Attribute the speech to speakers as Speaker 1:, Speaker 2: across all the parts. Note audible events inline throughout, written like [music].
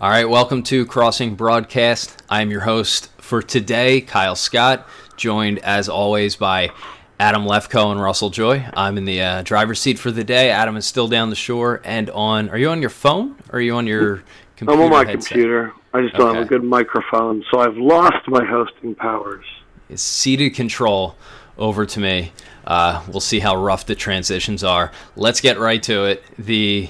Speaker 1: All right, welcome to Crossing Broadcast. I'm your host for today, Kyle Scott, joined as always by Adam Lefko and Russell Joy. I'm in the uh, driver's seat for the day. Adam is still down the shore and on. Are you on your phone or are you on your computer?
Speaker 2: I'm on my
Speaker 1: headset?
Speaker 2: computer. I just don't
Speaker 1: Okay.
Speaker 2: have a good microphone, so I've lost my hosting powers.
Speaker 1: It's ceded control over to me. Uh, we'll see how rough the transitions are. Let's get right to it. The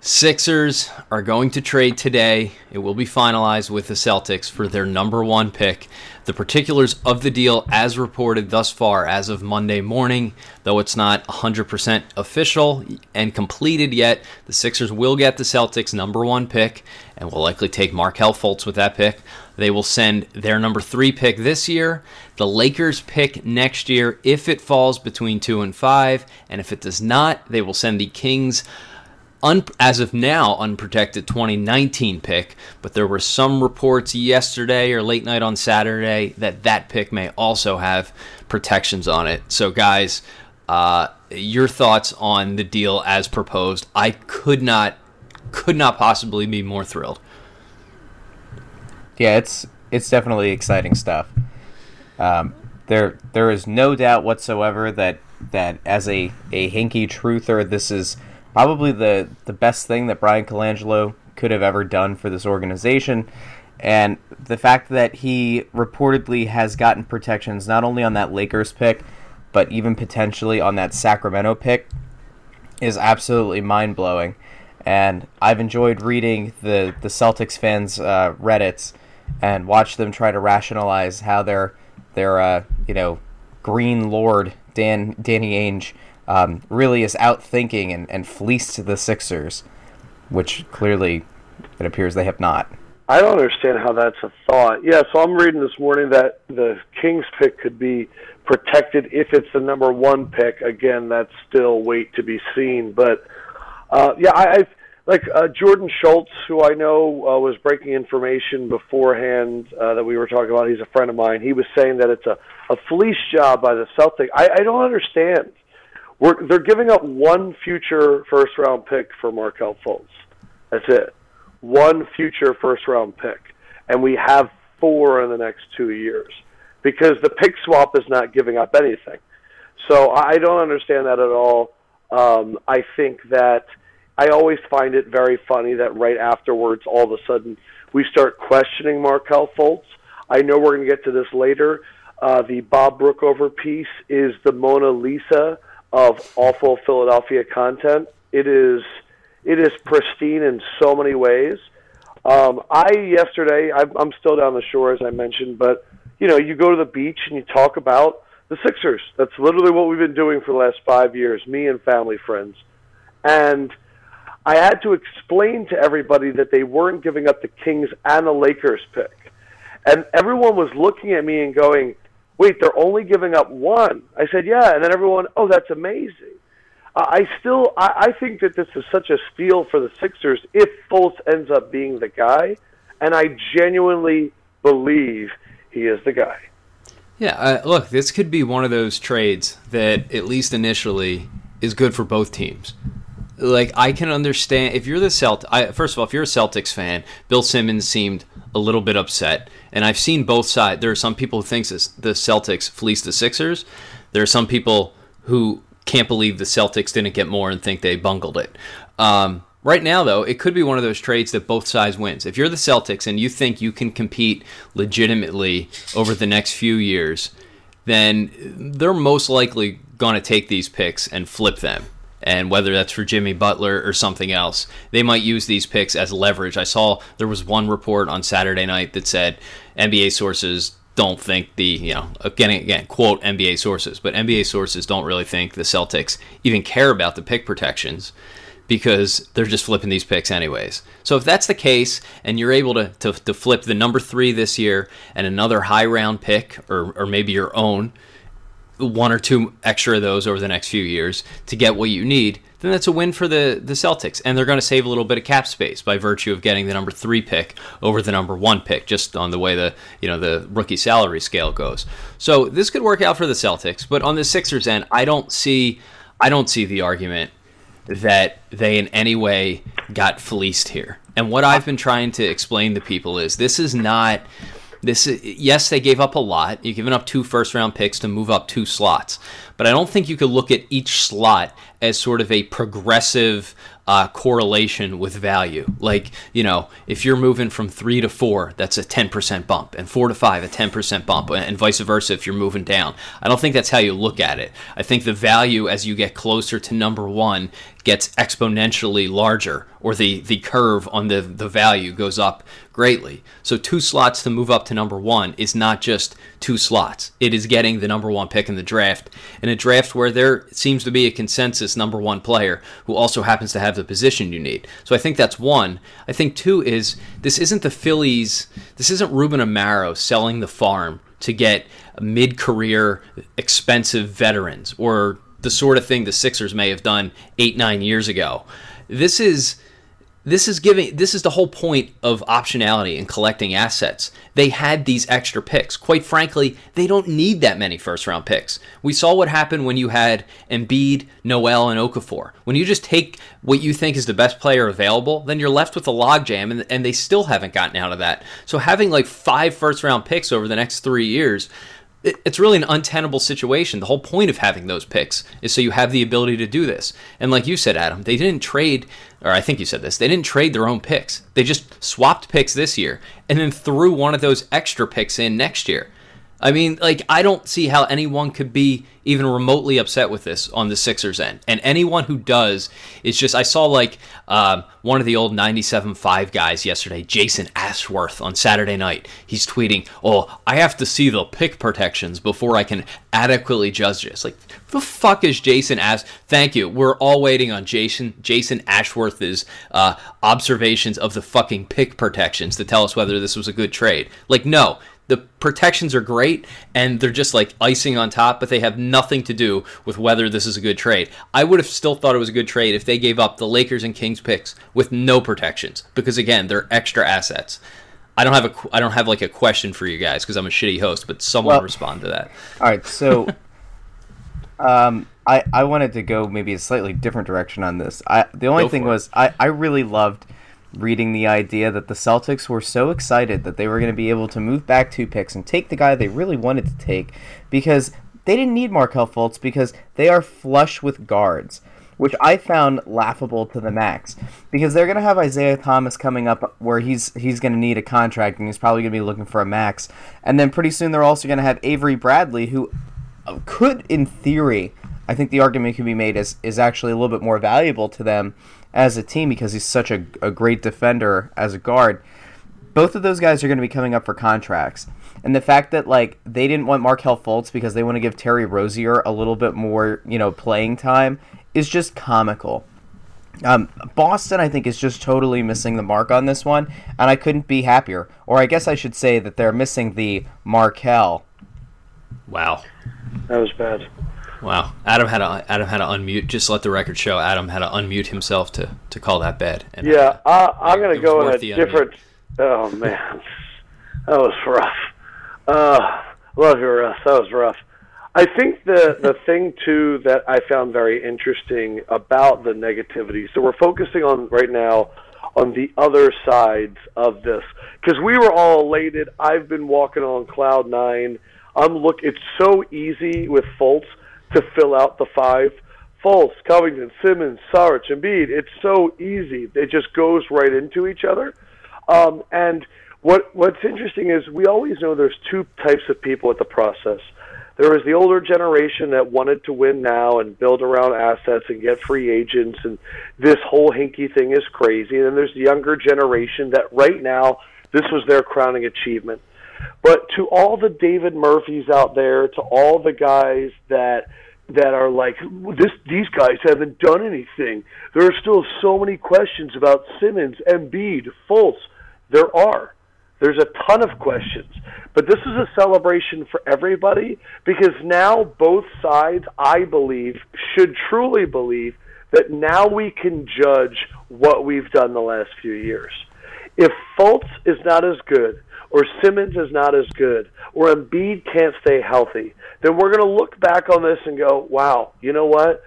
Speaker 1: Sixers are going to trade today. It will be finalized with the Celtics for their number one pick. The particulars of the deal, as reported thus far as of Monday morning, though it's not 100% official and completed yet, the Sixers will get the Celtics' number one pick and will likely take Markelle Fultz with that pick. They will send their number three pick this year, the Lakers pick next year if it falls between two and five, and if it does not, they will send the Kings un- as of now, unprotected 2019 pick, but there were some reports yesterday or late night on Saturday that that pick may also have protections on it. So, guys, uh, your thoughts on the deal as proposed? I could not, could not possibly be more thrilled.
Speaker 3: Yeah, it's it's definitely exciting stuff. Um, there there is no doubt whatsoever that that as a a Hinkie truther, this is probably the the best thing that Bryan Colangelo could have ever done for this organization. And the fact that he reportedly has gotten protections not only on that Lakers pick, but even potentially on that Sacramento pick is absolutely mind blowing. And I've enjoyed reading the, the Celtics fans' uh, Reddits and watch them try to rationalize how their their uh, you know Green Lord Dan Danny Ainge um, really is outthinking and, and fleeced the Sixers, which clearly it appears they have not.
Speaker 2: I don't understand how that's a thought. Yeah, so I'm reading this morning that the Kings pick could be protected if it's the number one pick. Again, that's still wait to be seen. But uh, yeah, I, I've like uh, Jordan Schultz, who I know uh, was breaking information beforehand uh, that we were talking about. He's a friend of mine. He was saying that it's a, a fleece job by the Celtics. I, I don't understand. We're, they're giving up one future first round pick for Markelle Fultz. That's it. One future first round pick. And we have four in the next two years. Because the pick swap is not giving up anything. So I don't understand that at all. Um, I think that I always find it very funny that right afterwards, all of a sudden, we start questioning Markelle Fultz. I know we're going to get to this later. Uh, the Bob Brookover piece is the Mona Lisa of awful Philadelphia content. It is it is pristine in so many ways. Um, I yesterday I'm, I'm still down the shore as I mentioned, but you know you go to the beach and you talk about the Sixers. That's literally what we've been doing for the last five years, me and family friends, and I had to explain to everybody that they weren't giving up the Kings and the Lakers pick, and everyone was looking at me and going, "Wait, they're only giving up one." I said, "Yeah," and then everyone, "Oh, that's amazing." Uh, I still, I, I think that this is such a steal for the Sixers if Fultz ends up being the guy, and I genuinely believe he is the guy.
Speaker 1: Yeah, uh, look, this could be one of those trades that, at least initially, is good for both teams. Like I can understand if you're the Celt. First of all, if you're a Celtics fan, Bill Simmons seemed a little bit upset, and I've seen both sides. There are some people who think the Celtics fleeced the Sixers. There are some people who can't believe the Celtics didn't get more and think they bungled it. Um, right now, though, it could be one of those trades that both sides wins. If you're the Celtics and you think you can compete legitimately over the next few years, then they're most likely going to take these picks and flip them. And whether that's for Jimmy Butler or something else, they might use these picks as leverage. I saw there was one report on Saturday night that said NBA sources don't think the you know again again quote NBA sources, but NBA sources don't really think the Celtics even care about the pick protections because they're just flipping these picks anyways. So if that's the case, and you're able to to, to flip the number three this year and another high round pick, or or maybe your own, one or two extra of those over the next few years to get what you need, then that's a win for the, the Celtics. And they're going to save a little bit of cap space by virtue of getting the number three pick over the number one pick, just on the way the you know the rookie salary scale goes. So this could work out for the Celtics, but on the Sixers end, I don't see I don't see the argument that they in any way got fleeced here. And what I've been trying to explain to people is this is not this is, yes, they gave up a lot. You've given up two first round picks to move up two slots. But I don't think you could look at each slot as sort of a progressive uh, correlation with value. Like, you know, if you're moving from three to four, that's a 10% bump, and four to five, a 10% bump, and vice versa if you're moving down. I don't think that's how you look at it. I think the value as you get closer to number one gets exponentially larger, or the, the curve on the, the value goes up greatly. So, two slots to move up to number one is not just two slots, it is getting the number one pick in the draft. In a draft where there seems to be a consensus number one player who also happens to have the position you need. So I think that's one. I think two is this isn't the Phillies, this isn't Ruben Amaro selling the farm to get mid career expensive veterans or the sort of thing the Sixers may have done eight, nine years ago. This is this is giving this is the whole point of optionality and collecting assets. They had these extra picks. Quite frankly, they don't need that many first round picks. We saw what happened when you had Embiid, Noel, and Okafor. When you just take what you think is the best player available, then you're left with a logjam, and, and they still haven't gotten out of that. So having like five first round picks over the next three years it's really an untenable situation. The whole point of having those picks is so you have the ability to do this. And like you said, Adam, they didn't trade, or I think you said this, they didn't trade their own picks. They just swapped picks this year and then threw one of those extra picks in next year. I mean, like, I don't see how anyone could be even remotely upset with this on the Sixers end. And anyone who does is just, I saw like um, one of the old 97.5 guys yesterday, Jason Ashworth, on Saturday night. He's tweeting, Oh, I have to see the pick protections before I can adequately judge this. Like, the fuck is Jason Ash? Thank you. We're all waiting on Jason Jason Ashworth's uh, observations of the fucking pick protections to tell us whether this was a good trade. Like, no, the protections are great and they're just like icing on top, but they have nothing to do with whether this is a good trade. I would have still thought it was a good trade if they gave up the Lakers and Kings picks with no protections because again, they're extra assets. I don't have a I don't have like a question for you guys because I'm a shitty host, but someone well, respond to that.
Speaker 3: All right, so [laughs] um, I I wanted to go maybe a slightly different direction on this. I the only go thing was I I really loved reading the idea that the Celtics were so excited that they were going to be able to move back two picks and take the guy they really wanted to take because they didn't need Markelle Fultz because they are flush with guards, which I found laughable to the max because they're going to have Isaiah Thomas coming up where he's he's going to need a contract and he's probably going to be looking for a max, and then pretty soon they're also going to have Avery Bradley who uh, could in theory I think the argument can be made is is actually a little bit more valuable to them as a team because he's such a, a great defender as a guard. Both of those guys are going to be coming up for contracts. And the fact that like they didn't want Markelle Fultz because they want to give Terry Rozier a little bit more, you know, playing time is just comical. Um, Boston, I think, is just totally missing the mark on this one, and I couldn't be happier. Or I guess I should say that they're missing the Markelle.
Speaker 1: Wow,
Speaker 2: that was bad.
Speaker 1: Wow, Adam had to Adam had to unmute. Just let the record show. Adam had to unmute himself to, to call that bad.
Speaker 2: And yeah, I, I'm going to go in a different. Unmute. Oh man, that was rough. Uh, love you, Russ. That was rough. I think the the [laughs] thing too that I found very interesting about the negativity. So we're focusing on right now on the other sides of this because we were all elated. I've been walking on cloud nine. I'm look. It's so easy with Fultz to fill out the five. Fultz, Covington, Simmons, Saric, Embiid. It's so easy. It just goes right into each other. Um, and what what's interesting is we always know there's two types of people at the process. There was the older generation that wanted to win now and build around assets and get free agents, and this whole Hinkie thing is crazy. And then there's the younger generation that right now this was their crowning achievement. But to all the David Murphys out there, to all the guys that that are like this these guys haven't done anything. There are still so many questions about Simmons, Embiid, Fultz. There are. There's a ton of questions. But this is a celebration for everybody because now both sides, I believe, should truly believe that now we can judge what we've done the last few years. If Fultz is not as good, or Simmons is not as good, or Embiid can't stay healthy, then we're going to look back on this and go, wow, you know what?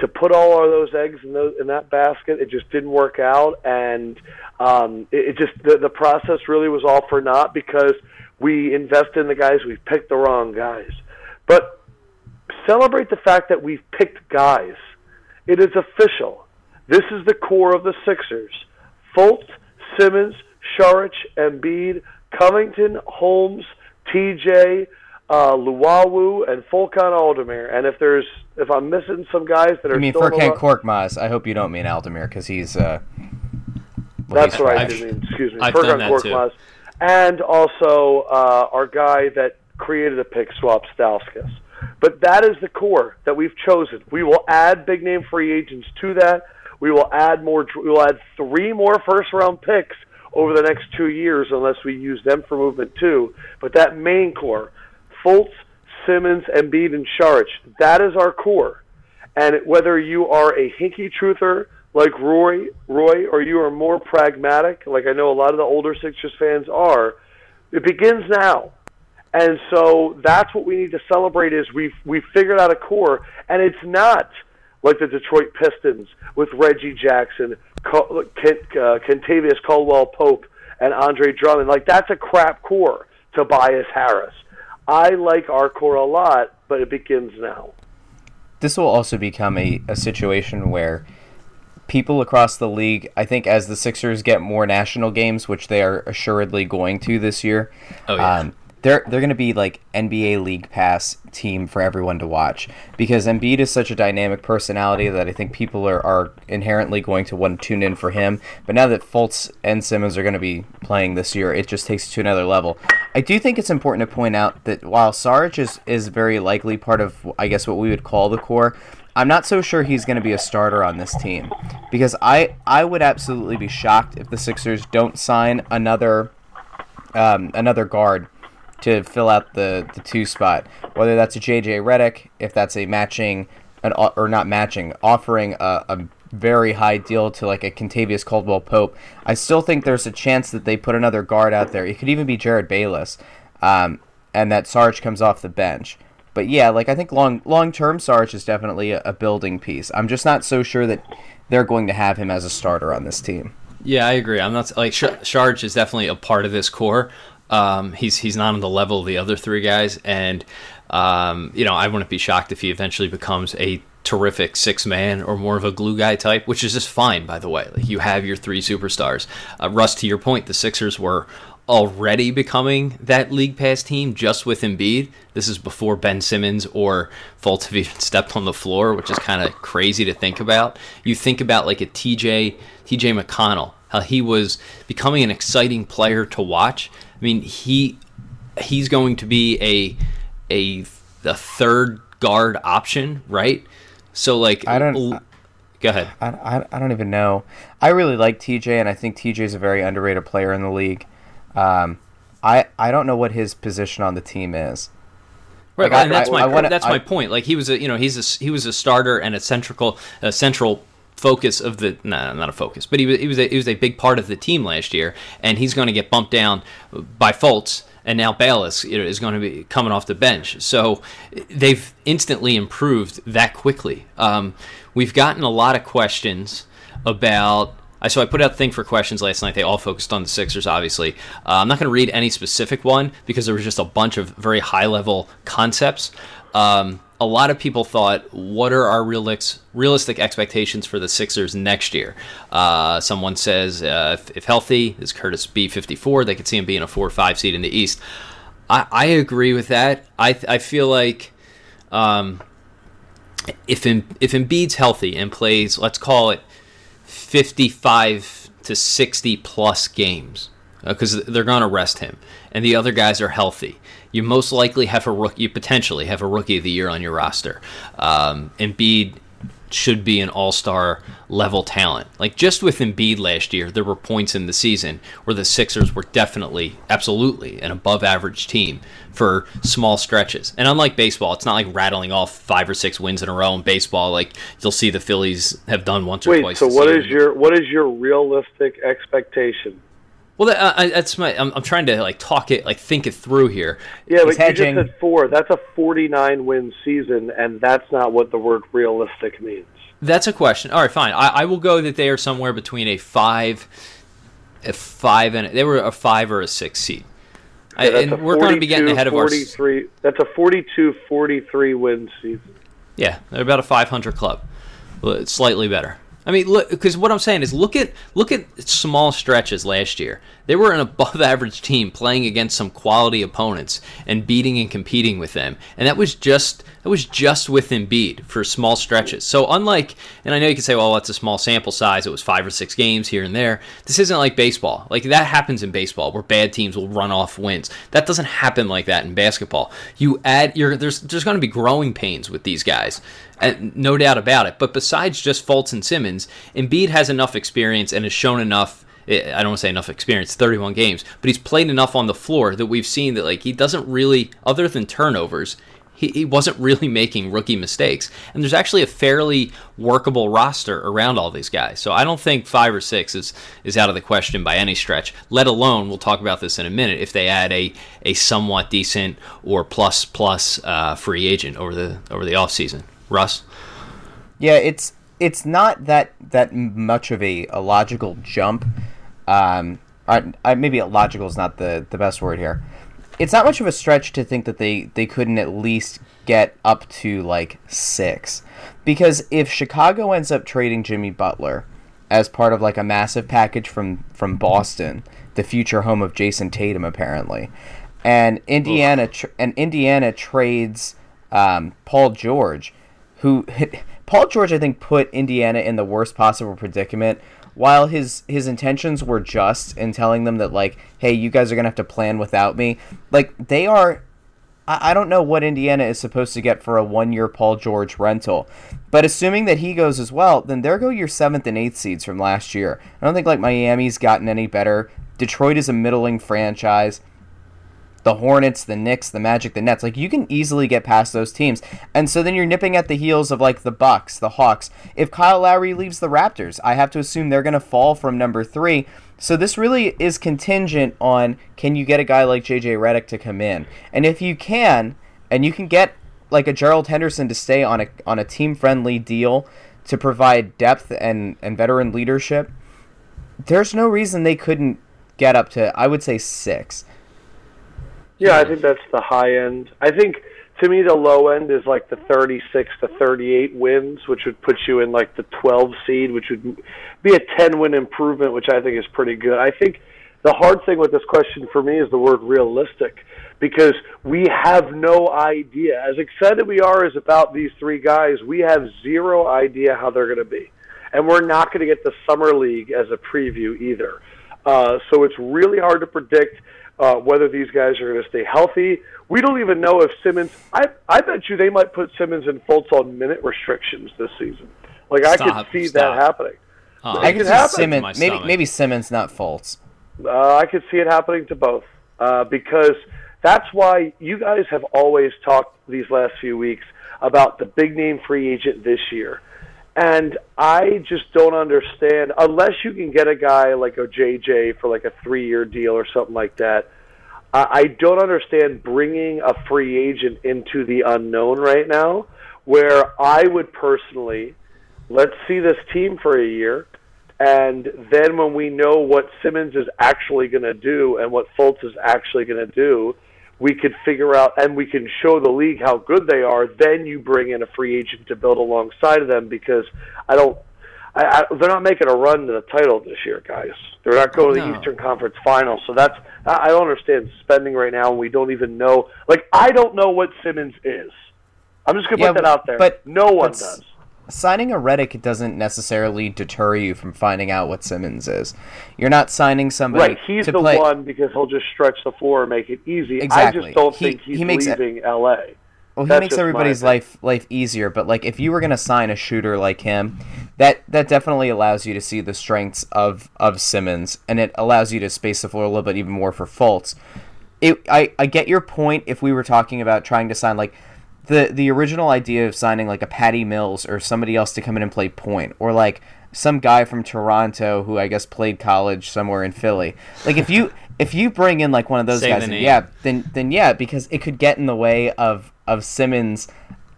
Speaker 2: to put all of those eggs in those in that basket, it just didn't work out, and um, it, it just the, the process really was all for naught because we invested in the guys, we picked the wrong guys. But celebrate the fact that we've picked guys. It is official. This is the core of the Sixers. Fultz, Simmons, Saric, Embiid, Covington, Holmes, TJ, uh, Luwawu, and Furkan Aldemir. And if there's if I'm missing some guys that are
Speaker 3: I mean,
Speaker 2: still
Speaker 3: Furkan
Speaker 2: alive-
Speaker 3: Korkmaz. I hope you don't mean Aldemir because he's. Uh, well,
Speaker 2: That's
Speaker 3: he's
Speaker 2: right. I mean, excuse me.
Speaker 1: I've
Speaker 2: Furkan
Speaker 1: done.
Speaker 2: Korkmaz. And also uh, our guy that created the pick swap, Stauskas. But that is the core that we've chosen. We will add big name free agents to that. We will add more. We will add three more first round picks over the next two years, unless we use them for movement too. But that main core, Fultz, Simmons, Embiid, and Saric, that is our core. And whether you are a Hinkie truther like Roy, Roy, or you are more pragmatic, like I know a lot of the older Sixers fans are, it begins now. And so that's what we need to celebrate is we've we've figured out a core, and it's not like the Detroit Pistons with Reggie Jackson, Col- Kent, uh, Kentavious Caldwell Pope, and Andre Drummond. Like that's a crap core. Tobias Harris. I like our core a lot, but it begins now.
Speaker 3: this will also become a, a situation where people across the league, I think, as the Sixers get more national games, which they are assuredly going to this year,
Speaker 1: Oh, yeah.
Speaker 3: um, they're they're going to be like NBA League Pass team for everyone to watch because Embiid is such a dynamic personality that I think people are, are inherently going to want to tune in for him. But now that Fultz and Simmons are going to be playing this year, it just takes it to another level. I do think it's important to point out that while Saric is, is very likely part of, I guess, what we would call the core, I'm not so sure he's going to be a starter on this team because I I would absolutely be shocked if the Sixers don't sign another um, another guard to fill out the, the two spot. Whether that's a JJ Redick, if that's a matching an or not matching, offering a, a very high deal to like a Kentavious Caldwell Pope. I still think there's a chance that they put another guard out there. It could even be Jerryd Bayless, um, and that Sarge comes off the bench. But yeah, like I think long long term, Sarge is definitely a, a building piece. I'm just not so sure that they're going to have him as a starter on this team.
Speaker 1: Yeah, I agree. I'm not like Sharge is definitely a part of this core. Um, he's he's not on the level of the other three guys, and um, you know I wouldn't be shocked if he eventually becomes a terrific six man or more of a glue guy type, which is just fine. By the way, like you have your three superstars. Uh, Russ, to your point, the Sixers were already becoming that league pass team just with Embiid. This is before Ben Simmons or Fultz have [laughs] even stepped on the floor, which is kind of crazy to think about. You think about like a TJ TJ McConnell, how he was becoming an exciting player to watch. I mean, he he's going to be a a the third guard option, right? So like
Speaker 3: I don't-
Speaker 1: l- go ahead.
Speaker 3: I, I, I don't even know. I really like TJ, and I think TJ is a very underrated player in the league. Um, I I don't know what his position on the team is.
Speaker 1: Right,
Speaker 3: Like, I-
Speaker 1: and that's
Speaker 3: I-
Speaker 1: my
Speaker 3: I wanna-
Speaker 1: that's my point. Like he was a you know he's a he was a starter and a central a central focus of the no not a focus, but he was he was a, he was a big part of the team last year, and he's going to get bumped down by Fultz. And now Bayless is going to be coming off the bench, so they've instantly improved that quickly. Um, we've gotten a lot of questions about so I put out a thing for questions last night. They all focused on the Sixers, obviously. Uh, I'm not going to read any specific one because there was just a bunch of very high level concepts. Um, a lot of people thought, what are our realistic expectations for the Sixers next year? Uh, someone says, uh, if, if healthy, is Curtis B54? They could see him being a four or five seed in the East. I, I agree with that. I, I feel like um, if Em- if Embiid's healthy and plays, let's call it 55 to 60 plus games because they're going to rest him and the other guys are healthy you most likely have a rookie you potentially have a rookie of the year on your roster um, Embiid should be an all-star level talent like just with Embiid last year there were points in the season where the Sixers were definitely absolutely an above average team for small stretches and unlike baseball it's not like rattling off five or six wins in a row in baseball like you'll see the Phillies have done once or
Speaker 2: Wait,
Speaker 1: twice
Speaker 2: so what
Speaker 1: year.
Speaker 2: is your what is your realistic expectation?
Speaker 1: Well, that, uh, that's my. I'm, I'm trying to like talk it, like think it through here.
Speaker 2: Yeah,
Speaker 3: He's
Speaker 2: but you just said four. That's a 49 win season, and that's not what the word realistic means.
Speaker 1: That's a question. All right, fine. I, I will go that they are somewhere between a five, a five, and they were a five or a six seed.
Speaker 2: Yeah, a
Speaker 1: and we're going to be getting ahead of our.
Speaker 2: 43. That's a 42-43 win season.
Speaker 1: Yeah, they're about a 500 club, slightly better. I mean, look, because what I'm saying is, look at look at small stretches last year. They were an above [laughs] average team playing against some quality opponents and beating and competing with them, and that was just that was just with Embiid for small stretches. So unlike, and I know you can say, well, that's a small sample size. It was five or six games here and there. This isn't like baseball. Like that happens in baseball, where bad teams will run off wins. That doesn't happen like that in basketball. You add, you're there's there's going to be growing pains with these guys. And no doubt about it. But besides just Fultz and Simmons, Embiid has enough experience and has shown enough. I don't want to say enough experience, 31 games, but he's played enough on the floor that we've seen that like he doesn't really, other than turnovers, he, he wasn't really making rookie mistakes. And there's actually a fairly workable roster around all these guys. So I don't think five or six is is out of the question by any stretch. Let alone, we'll talk about this in a minute, if they add a a somewhat decent or plus plus uh, free agent over the over the offseason. Russ?
Speaker 3: Yeah, it's it's not that that much of a, a logical jump. Um, I, I, maybe logical is not the, the best word here. It's not much of a stretch to think that they, they couldn't at least get up to like six, because if Chicago ends up trading Jimmy Butler as part of like a massive package from from Boston, the future home of Jayson Tatum apparently, and Indiana and Indiana trades um, Paul George, who [laughs] Paul George I think put Indiana in the worst possible predicament. While his his intentions were just in telling them that like, hey, you guys are gonna have to plan without me. Like they are I I don't know what Indiana is supposed to get for a one year Paul George rental. But assuming that he goes as well, then there go your seventh and eighth seeds from last year. I don't think like Miami's gotten any better. Detroit is a middling franchise. The Hornets, the Knicks, the Magic, the Nets, like you can easily get past those teams. And so then you're nipping at the heels of like the Bucks, the Hawks. If Kyle Lowry leaves the Raptors, I have to assume they're going to fall from number 3. So this really is contingent on can you get a guy like JJ Redick to come in? And if you can, and you can get like a Gerald Henderson to stay on a on a team friendly deal to provide depth and and veteran leadership, there's no reason they couldn't get up to I would say 6.
Speaker 2: Yeah, I think that's the high end. I think to me the low end is like the 36 to 38 wins, which would put you in like the 12 seed, which would be a 10 win improvement, which I think is pretty good. I think the hard thing with this question for me is the word realistic because we have no idea. As excited we are as about these three guys, we have zero idea how they're going to be. And we're not going to get the summer league as a preview either. Uh, so it's really hard to predict uh, whether these guys are going to stay healthy. We don't even know if Simmons. I I bet you they might put Simmons and Fultz on minute restrictions this season. Like I
Speaker 1: Stop,
Speaker 2: could see
Speaker 1: stop.
Speaker 2: that happening.
Speaker 1: Oh,
Speaker 3: I
Speaker 2: could
Speaker 3: could see Simmons maybe maybe Simmons not Fultz.
Speaker 2: Uh, I could see it happening to both uh, because that's why you guys have always talked these last few weeks about the big name free agent this year. And I just don't understand unless you can get a guy like a JJ for like a three year deal or something like that. I don't understand bringing a free agent into the unknown right now. Where I would personally let's see this team for a year, and then when we know what Simmons is actually going to do and what Fultz is actually going to do, we could figure out and we can show the league how good they are. Then you bring in a free agent to build alongside of them because I don't. I, I, they're not making a run to the title this year, guys. They're not going to
Speaker 1: No.
Speaker 2: the Eastern Conference Final, so that's I don't understand spending right now. and We don't even know. Like I don't know what Simmons is. I'm just gonna
Speaker 3: Yeah,
Speaker 2: put that out there.
Speaker 3: but-
Speaker 2: no one does.
Speaker 3: Signing a Redick doesn't necessarily deter you from finding out what Simmons is. You're not signing somebody
Speaker 2: Right, he's
Speaker 3: to
Speaker 2: the
Speaker 3: play.
Speaker 2: one because he'll just stretch the floor and make it easy.
Speaker 3: Exactly.
Speaker 2: I just don't
Speaker 3: He-
Speaker 2: think he's
Speaker 3: he makes it-
Speaker 2: leaving LA.
Speaker 3: Well, he
Speaker 2: That's
Speaker 3: makes everybody's life life easier, but like if you were gonna sign a shooter like him, that that definitely allows you to see the strengths of of Simmons, and it allows you to space the floor a little bit even more for Fultz. It, I I get your point. If we were talking about trying to sign like the the original idea of signing like a Patty Mills or somebody else to come in and play point, or like some guy from Toronto who I guess played college somewhere in Philly. Like if you [laughs] if you bring in like one of those
Speaker 1: Say
Speaker 3: guys,
Speaker 1: the
Speaker 3: yeah, then then yeah, because it could get in the way of of Simmons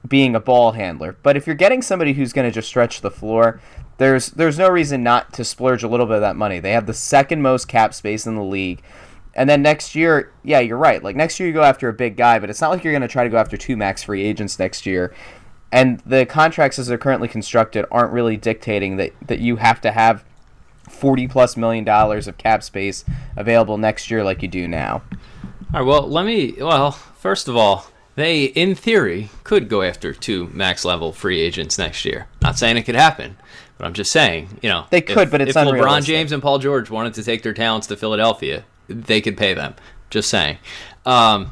Speaker 3: being a ball handler. But if you're getting somebody who's going to just stretch the floor, there's there's no reason not to splurge a little bit of that money. They have the second most cap space in the league. And then next year, yeah, you're right. Like next year you go after a big guy, but it's not like you're going to try to go after two max free agents next year. And the contracts as they're currently constructed aren't really dictating that that you have to have 40 plus million dollars of cap space available next year like you do now.
Speaker 1: All right, well, let me well, first of all, they in theory could go after two max level free agents next year. Not saying it could happen, but I'm just saying, you know,
Speaker 3: they could, if, but it's
Speaker 1: if LeBron James and Paul George wanted to take their talents to Philadelphia, they could pay them. Just saying. Um,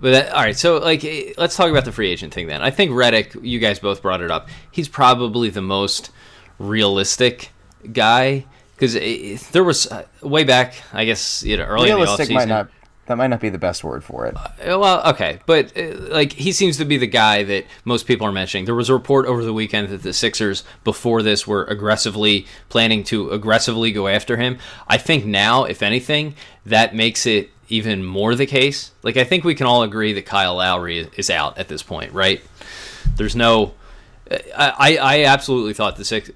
Speaker 1: but that, all right, so like, eh, let's talk about the free agent thing then. I think Redick, you guys both brought it up. He's probably the most realistic guy because eh, there was uh, way back, I guess, you know, early realistic in the offseason.
Speaker 3: Might not that might not be the best word for it.
Speaker 1: Uh, well, okay, but uh, like he seems to be the guy that most people are mentioning. There was a report over the weekend that the Sixers before this were aggressively planning to aggressively go after him. I think now, if anything, that makes it even more the case. Like I think we can all agree that Kyle Lowry is out at this point, right? There's no I, I absolutely thought the six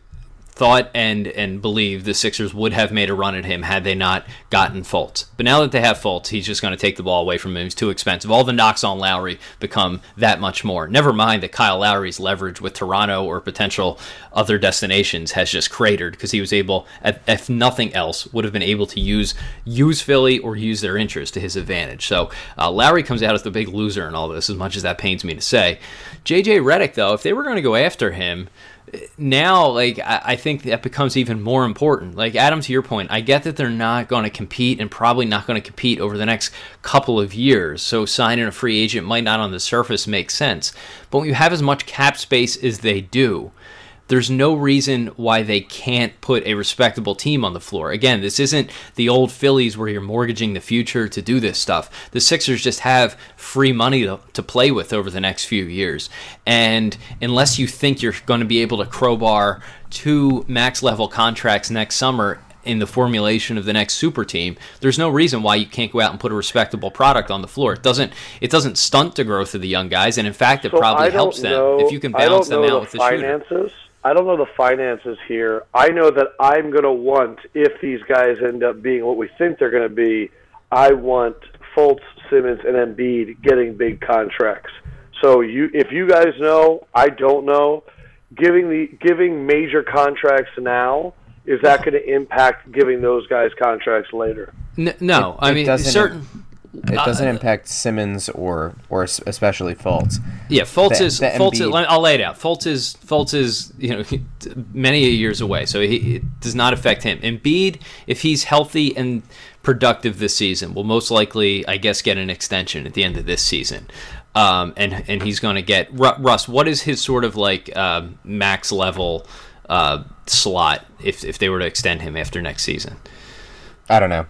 Speaker 1: thought and and believed the Sixers would have made a run at him had they not gotten Fultz. But now that they have Fultz, he's just going to take the ball away from him. He's too expensive. All the knocks on Lowry become that much more. Never mind that Kyle Lowry's leverage with Toronto or potential other destinations has just cratered because he was able, if nothing else, would have been able to use use Philly or use their interest to his advantage. So uh, Lowry comes out as the big loser in all this, as much as that pains me to say. JJ Redick, though, if they were going to go after him now like I, think that becomes even more important. Like adam to your point i get that they're not going to compete and probably not going to compete over the next couple of years so signing a free agent might not on the surface make sense. But when you have as much cap space as they do there's no reason why they can't put a respectable team on the floor. Again, this isn't the old Phillies where you're mortgaging the future to do this stuff. The Sixers just have free money to, to play with over the next few years. And unless you think you're going to be able to crowbar two max level contracts next summer in the formulation of the next super team, there's no reason why you can't go out and put a respectable product on the floor. It doesn't it doesn't stunt the growth of the young guys, and in fact, it so probably helps know, them if you can balance them out the with the
Speaker 2: finances.
Speaker 1: shooter.
Speaker 2: I don't know the finances here. I know that I'm going to want, if these guys end up being what we think they're going to be, I want Fultz, Simmons, and Embiid getting big contracts. So you, if you guys know, I don't know. Giving the giving major contracts now is that going to impact giving those guys contracts later?
Speaker 1: No, no. It, I mean certain.
Speaker 3: It doesn't uh, impact Simmons or or especially Fultz.
Speaker 1: Yeah, Fultz the, is the Fultz. Is, I'll lay it out. Fultz is Fultz is you know [laughs] many years away, so he, it does not affect him. Embiid, if he's healthy and productive this season, will most likely, I guess, get an extension at the end of this season. Um, and and he's going to get Russ. What is his sort of like uh, max level uh, slot if if they were to extend him after next season?
Speaker 3: I don't know.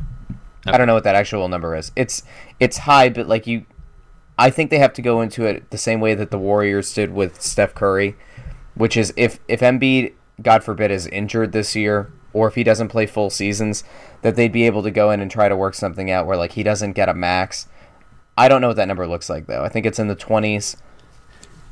Speaker 3: Okay. I don't know what that actual number is. It's it's high, but like you, I think they have to go into it the same way that the Warriors did with Steph Curry, which is if if Embiid, God forbid, is injured this year, or if he doesn't play full seasons, that they'd be able to go in and try to work something out where like he doesn't get a max. I don't know what that number looks like though. I think it's in the twenties.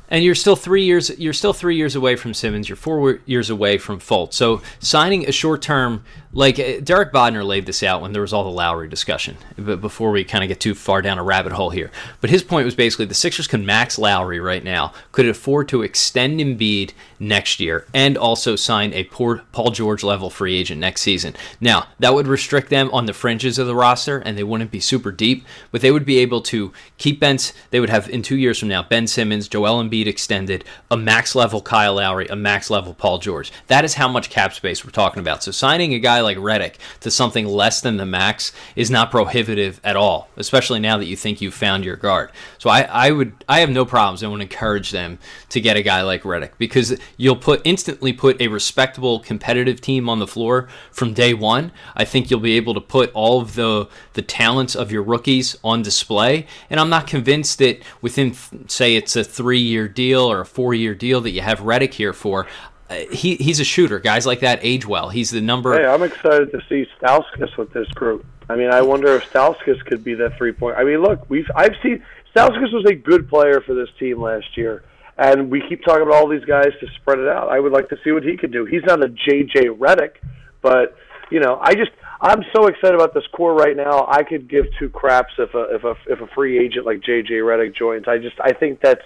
Speaker 1: And you're still three years. You're still three years away from Simmons. You're four years away from Fultz. So signing a short term like uh, Derek Bodner laid this out when there was all the Lowry discussion, but before we kind of get too far down a rabbit hole here. But his point was basically the Sixers can max Lowry right now, could afford to extend Embiid next year, and also sign a poor Paul George level free agent next season. Now, that would restrict them on the fringes of the roster, and they wouldn't be super deep, but they would be able to keep Ben. They would have in two years from now Ben Simmons, Joel Embiid extended, a max level Kyle Lowry, a max level Paul George. That is how much cap space we're talking about. So signing a guy like Redick to something less than the max is not prohibitive at all, especially now that you think you've found your guard. So I, I would I have no problems. I would encourage them to get a guy like Redick because you'll put instantly put a respectable competitive team on the floor from day one. I think you'll be able to put all of the the talents of your rookies on display. And I'm not convinced that within say it's a three year deal or a four year deal that you have Redick here for. Uh, he he's a shooter. Guys like that age well. He's the number.
Speaker 2: Hey, I'm excited to see Stauskas with this group. I mean, I wonder if Stauskas could be that three point. I mean, look, we've I've seen Stauskas was a good player for this team last year, And we keep talking about all these guys to spread it out. I would like to see what he could do. He's not a JJ Redick, but you know, I just I'm so excited about this core right now. I could give two craps if a if a if a free agent like JJ Redick joins. I just I think that's